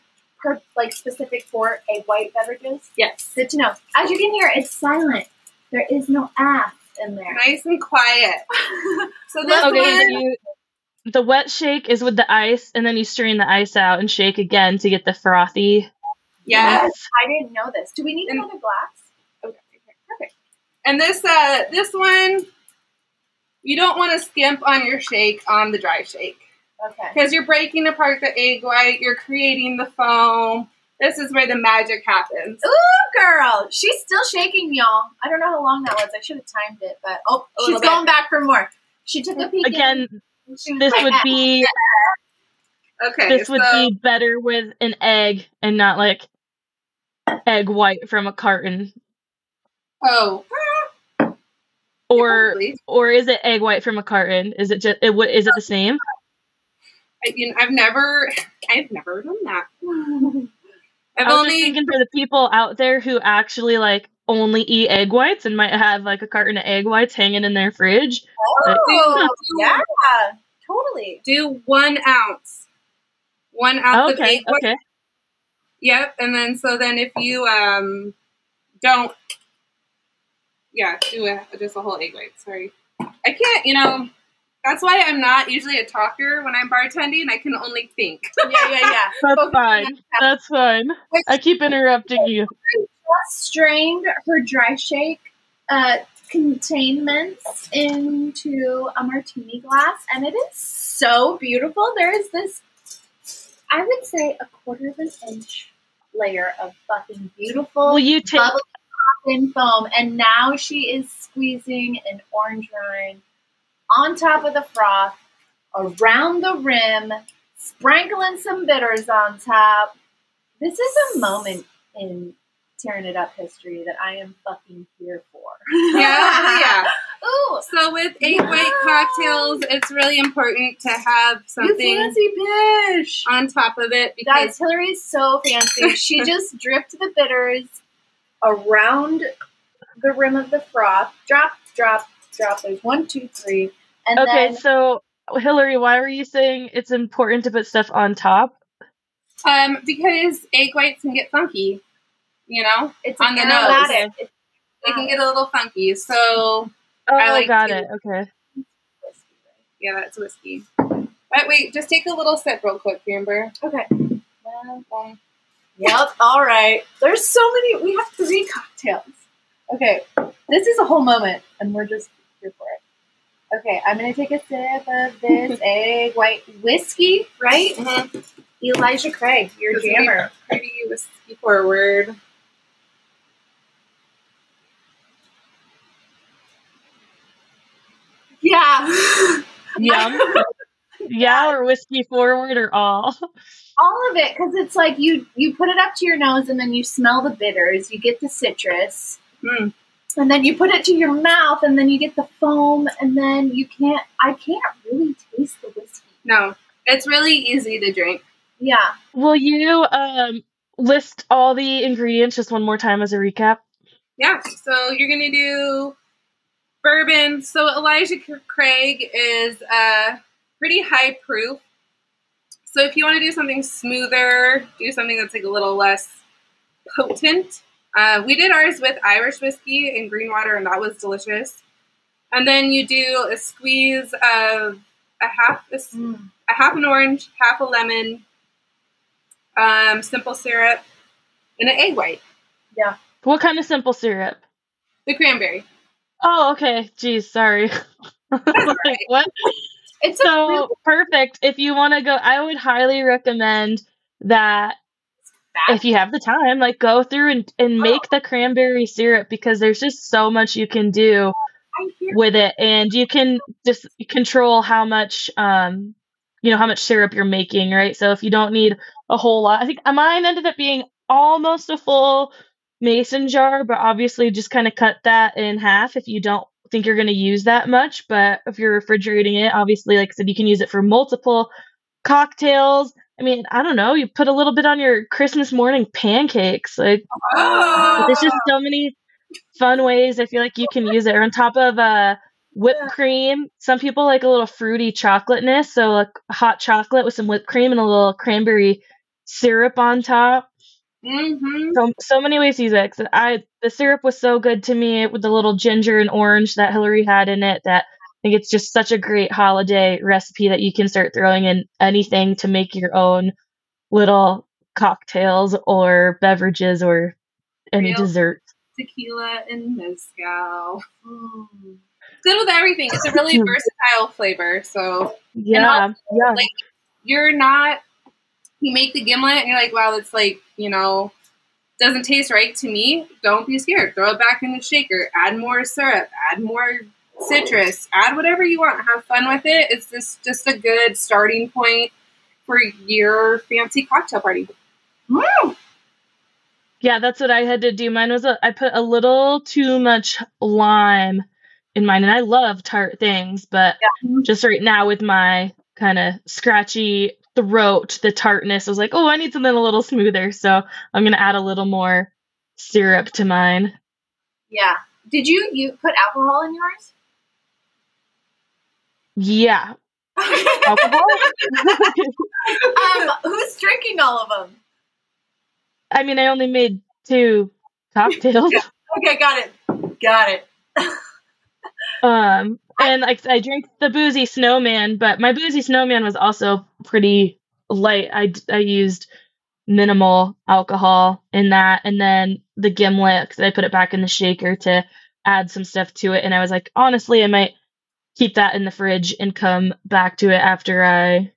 per, like specific for a white beverages? Yes. Good to know. As you can hear, it's silent. There is no ass in there. Nice and quiet. So this Okay, one, you, the wet shake is with the ice, and then you strain the ice out and shake again to get the frothy. yes. I didn't know this. Do we need And- another glass? Okay, perfect. And this uh this one, you don't want to skimp on your shake on the dry shake. Okay. because you're breaking apart the egg white, you're creating the foam. This is where the magic happens. Ooh, girl, she's still shaking, y'all. I don't know how long that was. I should have timed it, but oh, A she's little bit. going back for more. She took a peek. Again, this would be Okay, this would so be better with an egg and not like egg white from a carton. oh, Or probably. or is it egg white from a carton? Is it just it, what- is it the same? I, know, I've never, I've never done that. I've I was only just thinking for the people out there who actually like only eat egg whites and might have like a carton of egg whites hanging in their fridge. Oh, yeah, totally. do one ounce, one ounce of egg white. okay. Yep, and then so then if you um don't, yeah, do a, just a whole egg white. Sorry, I can't. You know, that's why I'm not usually a talker when I'm bartending. I can only think. Yeah, yeah, yeah. That's Focus fine. That's fine. I keep interrupting you. Just strained her dry shake uh, containments into a martini glass, and it is so beautiful. There is this, I would say, a quarter of an inch layer of fucking beautiful Will you take bubbly in foam, and now she is squeezing an orange rind on top of the froth, around the rim, sprinkling some bitters on top. This is a moment in Tarin It Up history that I am fucking here for. Yeah, yeah. Ooh, So with egg white cocktails, it's really important to have something you fancy bitch. on top of it Guys, because Hilary's so fancy. she just dripped the bitters around the rim of the froth. Drop, drop, drop. There's one, two, three. And Okay, then so Hilary, why were you saying it's important to put stuff on top? um because egg whites can get funky. You know, it's on the an nose. aromatic. It's they can get a little funky. So Oh, I like got to- it. Okay. yeah, that's whiskey. But wait, just take a little sip real quick, Amber. Okay. Um, Yep. All right. There's so many. We have three cocktails. Okay. This is a whole moment, and we're just here for it. Okay. I'm gonna take a sip of this egg white whiskey. Right. mhm. Elijah Craig, your jammer. Pretty whiskey forward. Yeah. Yum. yeah, or whiskey forward or all. all of it because it's like you you put it up to your nose and then you smell the bitters you get the citrus Mm. And then you put it to your mouth and then you get the foam and then you can't i can't really taste the whiskey No, it's really easy to drink. yeah Will you um list all the ingredients just one more time as a recap? Yeah, so you're gonna do bourbon. So Elijah Craig is uh, pretty high proof. So if you want to do something smoother, do something that's like a little less potent. Uh, we did ours with Irish whiskey and Greenwater, and that was delicious. And then you do a squeeze of a half a, s- a half an orange, half a lemon, um, simple syrup, and an egg white, Yeah. What kind of simple syrup? the cranberry. Oh, okay. Geez, sorry. like, what? it's So really perfect. If you want to go, I would highly recommend that bad if you have the time, like go through and, and make the cranberry syrup because there's just so much you can do with it. And you can just control how much um you know how much syrup you're making right? So if you don't need a whole lot i think mine ended up being almost a full mason jar but obviously just kind of cut that in half if you don't think you're going to use that much. But if you're refrigerating it obviously like i said you can use it for multiple cocktails i mean i don't know you put a little bit on your christmas morning pancakes like there's just so many fun ways I feel like you can use it. Or on top of uh, whipped cream, some people like a little fruity chocolateness. So like hot chocolate with some whipped cream and a little cranberry syrup on top. Mm-hmm. So so many ways to use it. I the syrup was so good to me with the little ginger and orange that Hilary had in it that think it's just such a great holiday recipe that you can start throwing in anything to make your own little cocktails or beverages or any Real dessert. Tequila and mezcal. Mm. Good with everything. It's a really versatile flavor. So Yeah, yeah. like you're not you make the gimlet and you're like, wow, it's like, you know, doesn't taste right to me. Don't be scared. Throw it back in the shaker. Add more syrup. Add more citrus. Add whatever you want. Have fun with it. It's just just a good starting point for your fancy cocktail party. Mm. Yeah, that's what I had to do. Mine was a, I put a little too much lime in mine, and I love tart things, but just right now with my kind of scratchy throat, the tartness I was like, oh, I need something a little smoother, so I'm gonna add a little more syrup to mine. yeah did you you put alcohol in yours Yeah, alcohol. um who's drinking all of them I mean, I only made two cocktails. okay got it got it Um, and I, I drank the boozy snowman, but my boozy snowman was also pretty light. I, I used minimal alcohol in that, and then the gimlet, 'cause I put it back in the shaker to add some stuff to it. And I was like, honestly, I might keep that in the fridge and come back to it after I,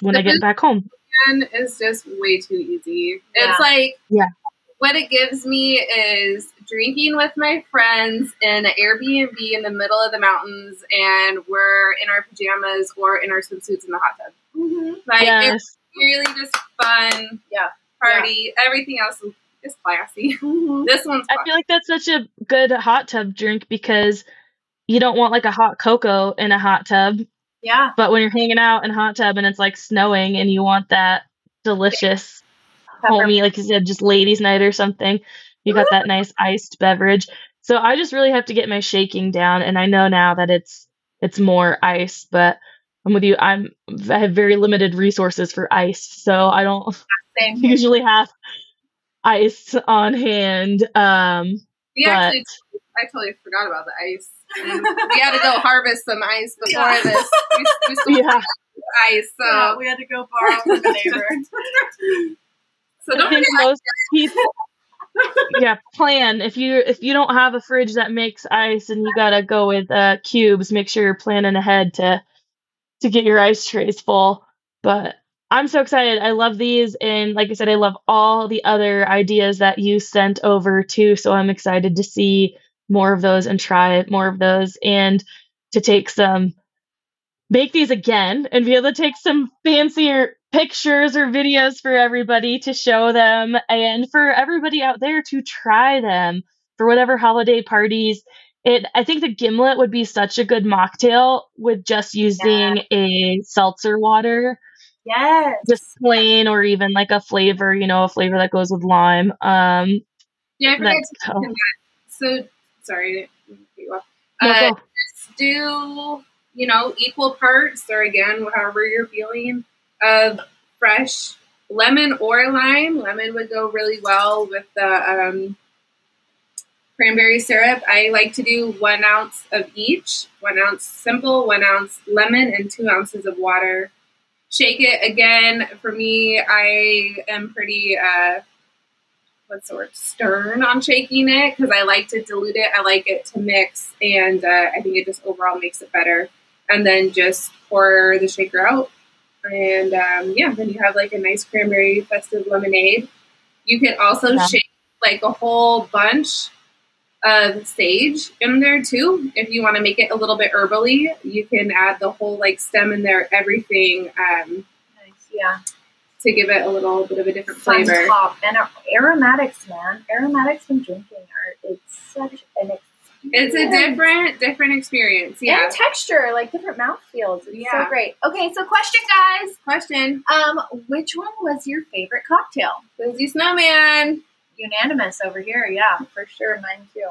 when The I get back home. One is just way too easy. Yeah. It's like Yeah. what it gives me is drinking with my friends in an Airbnb in the middle of the mountains, and we're in our pajamas or in our swimsuits in the hot tub. mm-hmm. Like it's really just fun. Yeah. Party. Everything else is is classy. Mhm. This one's I feel like that's such a good hot tub drink because you don't want like a hot cocoa in a hot tub, Yeah. but when you're hanging out in a hot tub and it's like snowing and you want that delicious homey, like you said, just ladies' night or something, you got that nice iced beverage. So I just really have to get my shaking down, and I know now that it's it's more ice, but I'm with you. I'm I have very limited resources for ice, so I don't Same usually have ice on hand. Um, we but actually I totally forgot about the ice. And we had to go harvest some ice before Yeah. this. We, we still yeah, have ice, so Yeah, we had to go borrow from a neighbor. so don't think forget most people yeah plan if you if you don't have a fridge that makes ice and you gotta go with uh cubes make sure you're planning ahead to to get your ice trays full but i'm so excited i love these and like i said i love all the other ideas that you sent over too so i'm excited to see more of those and try more of those and to take some make these again and be able to take some fancier pictures or videos for everybody to show them and for everybody out there to try them for whatever holiday parties it i think the gimlet would be such a good mocktail with just using a seltzer water Yes. just plain or even like a flavor you know a flavor that goes with lime um Yeah, I forgot to mention that. So sorry, I didn't cut you off. no, Uh, just do you know equal parts, or again, however you're feeling, of fresh lemon or lime. Lemon would go really well with the um, cranberry syrup. I like to do one ounce of each. One ounce simple, one ounce lemon, and two ounces of water. Shake it again. For me, I am pretty. Uh, what's the word stern on shaking it because I like to dilute it. I like it to mix, and uh, I think it just overall makes it better. And then just pour the shaker out, and um, yeah, then you have like a nice cranberry festive lemonade. You can also Yeah. shake like a whole bunch of sage in there too. If you want to make it a little bit herbally, you can add the whole like stem in there, everything um, Nice. Yeah. To give it a little bit of a different Fun flavor. top. And aromatics, man. Aromatics when drinking are it's such an experience. It's a different different experience. Yeah. And texture, like different mouth feels. It's Yeah. so great. Okay, so question guys. Question. Um, which one was your favorite cocktail? Boozy Snowman. Unanimous over here, yeah, for sure. Mine too.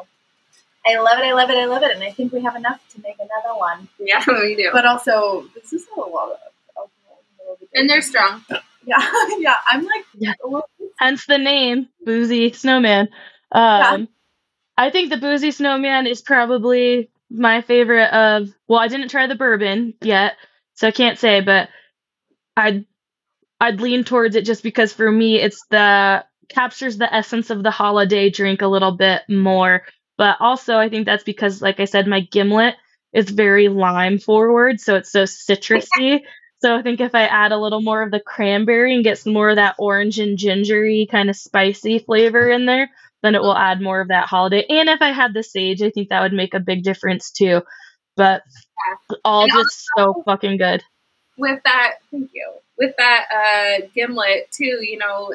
I love it, I love it, I love it, and I think we have enough to make another one. Yeah, we do. But also, this is a lot of alcohol. a little bit And they're strong. Yeah, yeah. I'm like, Yeah. a hence the name boozy snowman um i think the boozy snowman is probably my favorite of well i didn't try the bourbon yet so i can't say but i'd i'd lean towards it just because for me it's the captures the essence of the holiday drink a little bit more but also i think that's because like i said my gimlet is very lime forward so it's so citrusy so I think if I add a little more of the cranberry and get some more of that orange and gingery kind of spicy flavor in there, then it will add more of that holiday. And if I had the sage, I think that would make a big difference too. But all And just so fucking good. With that, thank you. With that uh, gimlet too, you know,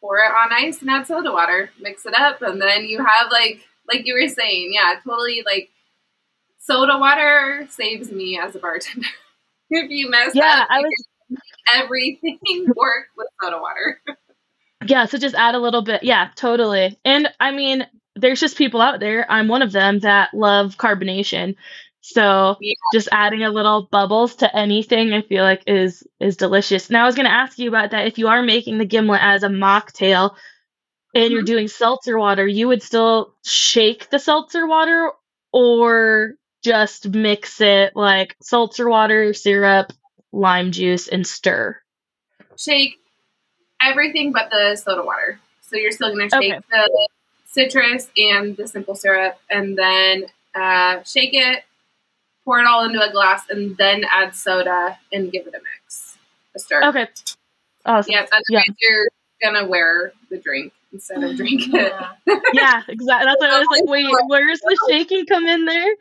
pour it on ice and add soda water. Mix it up, and then you have like like you were saying, yeah, totally like soda water saves me as a bartender. if you mess Yeah, up, I was can make everything work with soda water. yeah, so just add a little bit. Yeah, totally. And I mean, there's just people out there, I'm one of them that love carbonation. So Yeah. just adding a little bubbles to anything I feel like is is delicious. Now I was going to ask you about that if you are making the gimlet as a mocktail and you're mm-hmm. doing seltzer water, you would still shake the seltzer water or just mix it like seltzer water, syrup, lime juice and stir. shake everything but the soda water. So you're still going to shake Okay. the citrus and the simple syrup, and then uh, shake it, pour it all into a glass, and then add soda and give it a mix, a stir. Okay. Awesome. Yes, otherwise Yeah. you're gonna wear the drink instead of drink it. Yeah. yeah, exactly. That's why I was like, wait, where's the shaking come in there?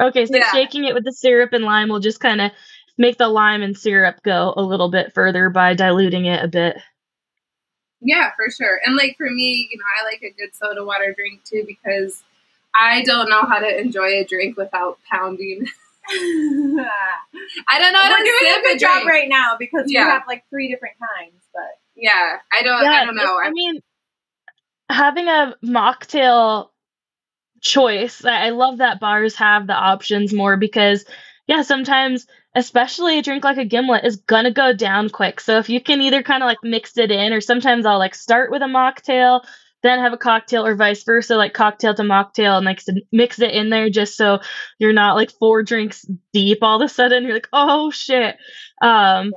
Okay, so Yeah. shaking it with the syrup and lime will just kind of make the lime and syrup go a little bit further by diluting it a bit. Yeah, for sure. And like for me, you know, I like a good soda water drink too because I don't know how to enjoy a drink without pounding. I don't know how We're to doing a good a job right now because Yeah. we have like three different kinds, but Yeah, I don't. I don't know. I I, mean, having a mocktail choice, I I love that bars have the options more because, yeah, sometimes, especially a drink like a gimlet is gonna go down quick. So if you can either kind of like mix it in, or sometimes I'll like start with a mocktail, then have a cocktail, or vice versa, like cocktail to mocktail, and like mix it in there just so you're not like four drinks deep all of a sudden. You're like, oh shit. Um,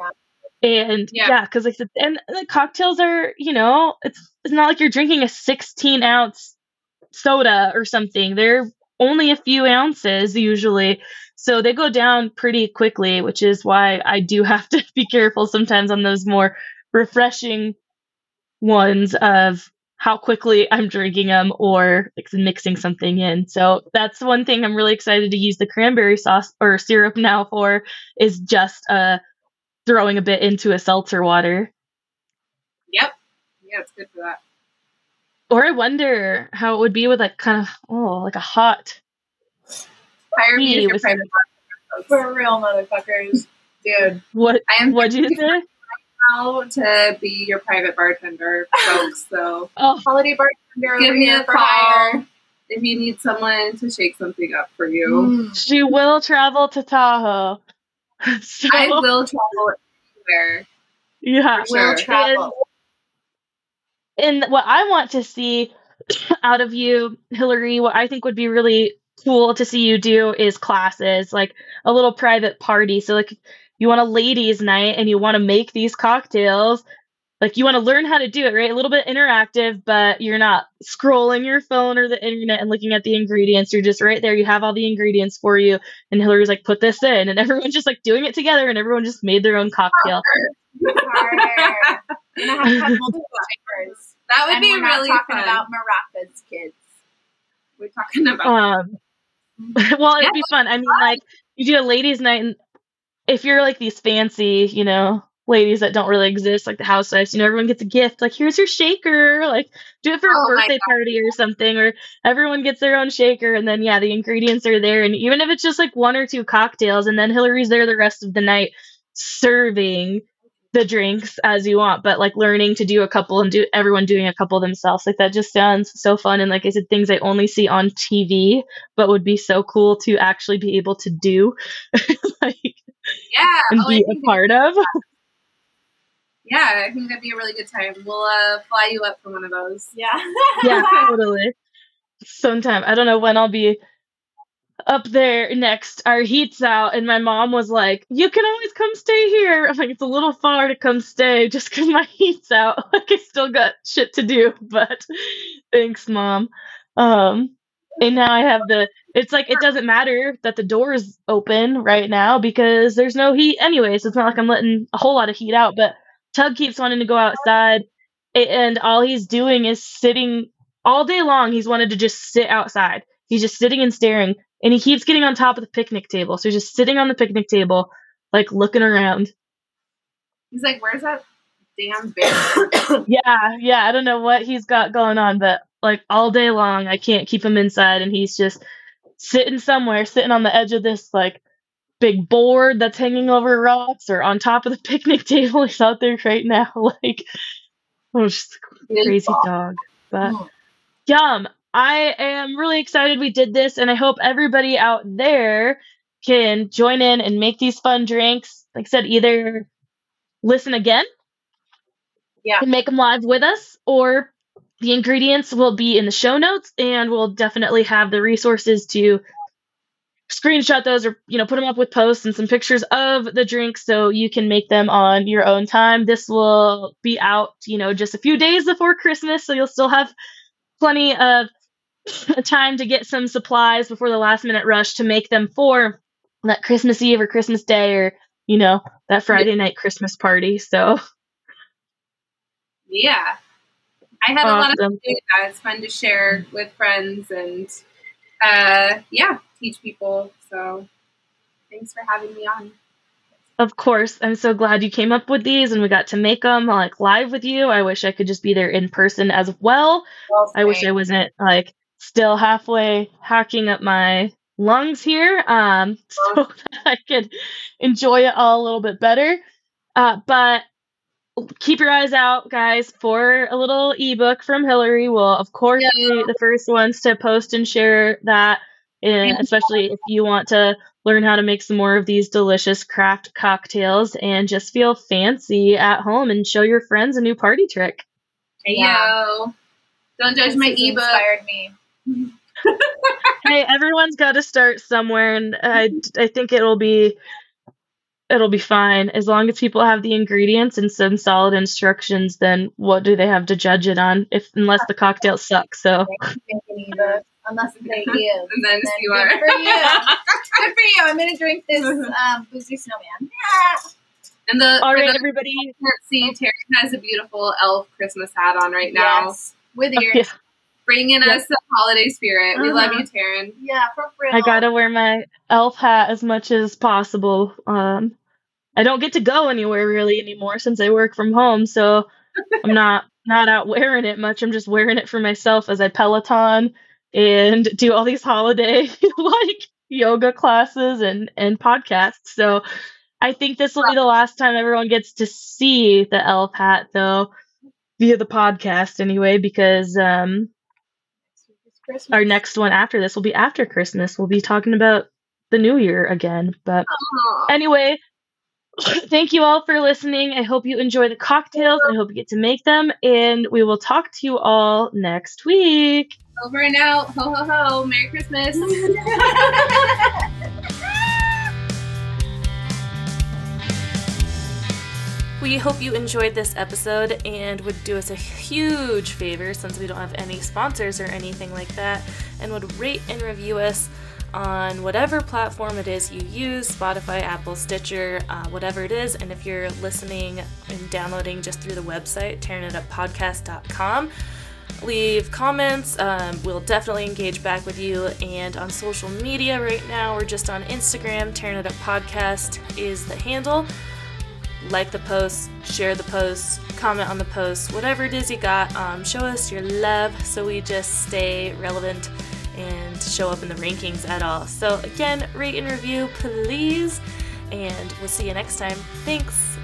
and Yeah. yeah, because like the, and the cocktails are, you know, it's it's not like you're drinking a 16 ounce soda or something. They're only a few ounces usually, so they go down pretty quickly, which is why I do have to be careful sometimes on those more refreshing ones of how quickly I'm drinking them or like mixing something in. So that's one thing I'm really excited to use the cranberry sauce or syrup now for is just uh throwing a bit into a seltzer water. yep. Yeah, it's good for that. Or I wonder how it would be with like kind of oh like a hot Hire me as tea your with private folks. for real motherfuckers. dude. what I am what'd you say? now to be your private bartender, folks. So Oh Holiday bartender give me a for call hire. if you need someone to shake something up for you. Mm. she will travel to Tahoe. so, I will travel anywhere. yeah. for sure. Will travel. And what I want to see out of you, Hilary, what I think would be really cool to see you do is classes, like a little private party. So, like, you want a ladies' night and you want to make these cocktails, like, you want to learn how to do it, right? A little bit interactive, but you're not scrolling your phone or the internet and looking at the ingredients. You're just right there. You have all the ingredients for you. And Hilary's like, put this in. And everyone's just like doing it together and everyone just made their own cocktail. Harder. You're gonna have to have multiple flavors. That would and be we're not talking fun. about maracas, kids. We're talking about Um, well, it'd Yeah, be fun. I mean, like you do a ladies' night, and if you're like these fancy, you know, ladies that don't really exist, like the housewives, you know, everyone gets a gift. Like, here's your shaker. Like, do it for a Oh my birthday party or something, or everyone gets their own shaker, and then yeah, the ingredients are there, and even if it's just like one or two cocktails, and then Hilary's there the rest of the night serving the drinks as you want, but like learning to do a couple and do everyone doing a couple themselves. Like that just sounds so fun. And like I said, things I only see on TV, but would be so cool to actually be able to do like yeah. and Oh, be a part of. yeah, I think that'd be a really good time. We'll uh, fly you up for one of those. Yeah. yeah, totally. Sometime. I don't know when I'll be up there next. Our heat's out, and my mom was like, You can always come stay here. I'm like, It's a little far to come stay just because my heat's out. Like, I still got shit to do, but thanks, mom. Um, and now I have the, it's like, it doesn't matter that the door is open right now because there's no heat anyway. So it's not like I'm letting a whole lot of heat out, but Tug keeps wanting to go outside and all he's doing is sitting all day long. He's wanted to just sit outside. He's just sitting and staring, and he keeps getting on top of the picnic table. So he's just sitting on the picnic table, like looking around. He's like, "Where's that damn bear?" Yeah, yeah. I don't know what he's got going on, but like all day long, I can't keep him inside, and he's just sitting somewhere, sitting on the edge of this like big board that's hanging over rocks, or on top of the picnic table. He's out there right now, like oh, just a crazy dog. But yum! I am really excited we did this, and I hope everybody out there can join in and make these fun drinks. Like I said, either listen again Yeah. and make them live with us, or the ingredients will be in the show notes, and we'll definitely have the resources to screenshot those or you know put them up with posts and some pictures of the drinks so you can make them on your own time this will be out you know just a few days before christmas so you'll still have plenty of time to get some supplies before the last minute rush to make them for that christmas eve or christmas day or you know that friday night christmas party so yeah, I had a lot of fun doing that. It's fun to share with friends and uh, yeah, teach people. So thanks for having me on. of course, I'm so glad you came up with these and we got to make them like live with you. I wish I could just be there in person as well. Well, I wish I wasn't like still halfway hacking up my lungs here, um, so that I could enjoy it all a little bit better. Uh, but keep your eyes out, guys, for a little ebook from Hilary. We'll, of course, be the first ones to post and share that, and especially if you want to learn how to make some more of these delicious craft cocktails and just feel fancy at home and show your friends a new party trick. Hey Yeah. yo. Don't judge This my ebook. inspired me. hey, everyone's got to start somewhere, and I, I think it'll be it'll be fine as long as people have the ingredients and some solid instructions. Then what do they have to judge it on? If unless the cocktails suck, so Drink an ebook, unless they give. And then Then you good are. for you. Good for you. I'm gonna drink this um, boozy snowman. Yeah. and the all for right, those everybody. who can't see, Tarin has a beautiful elf Christmas hat on right now. Yes. With Oh, ears. yeah, Bringing Yep. us the holiday spirit. We love Uh-huh. you, Tarin. Yeah, for real. I gotta wear my elf hat as much as possible. Um, I don't get to go anywhere really anymore since I work from home, so I'm not not out wearing it much. I'm just wearing it for myself as I Peloton and do all these holiday like yoga classes and and podcasts. So I think this will be the last time everyone gets to see the elf hat though via the podcast anyway because um It's Christmas. our next one after this will be after Christmas. We'll be talking about the new year again. But Aw. anyway, thank you all for listening. I hope you enjoy the cocktails. I hope you get to make them. And we will talk to you all next week. Over and out. Ho ho ho. Merry Christmas. We hope you enjoyed this episode and would do us a huge favor since we don't have any sponsors or anything like that, and would rate and review us on whatever platform it is you use Spotify, Apple, Stitcher, uh, whatever it is. And if you're listening and downloading just through the website, tarinituppodcast.com, leave comments. Um, we'll definitely engage back with you. And on social media right now, we're just on Instagram. Tarin It Up Podcast is the handle like the post, share the post, comment on the post, whatever it is you got. Um, show us your love so we just stay relevant and show up in the rankings at all. So, again, rate and review, please. And we'll see you next time. Thanks.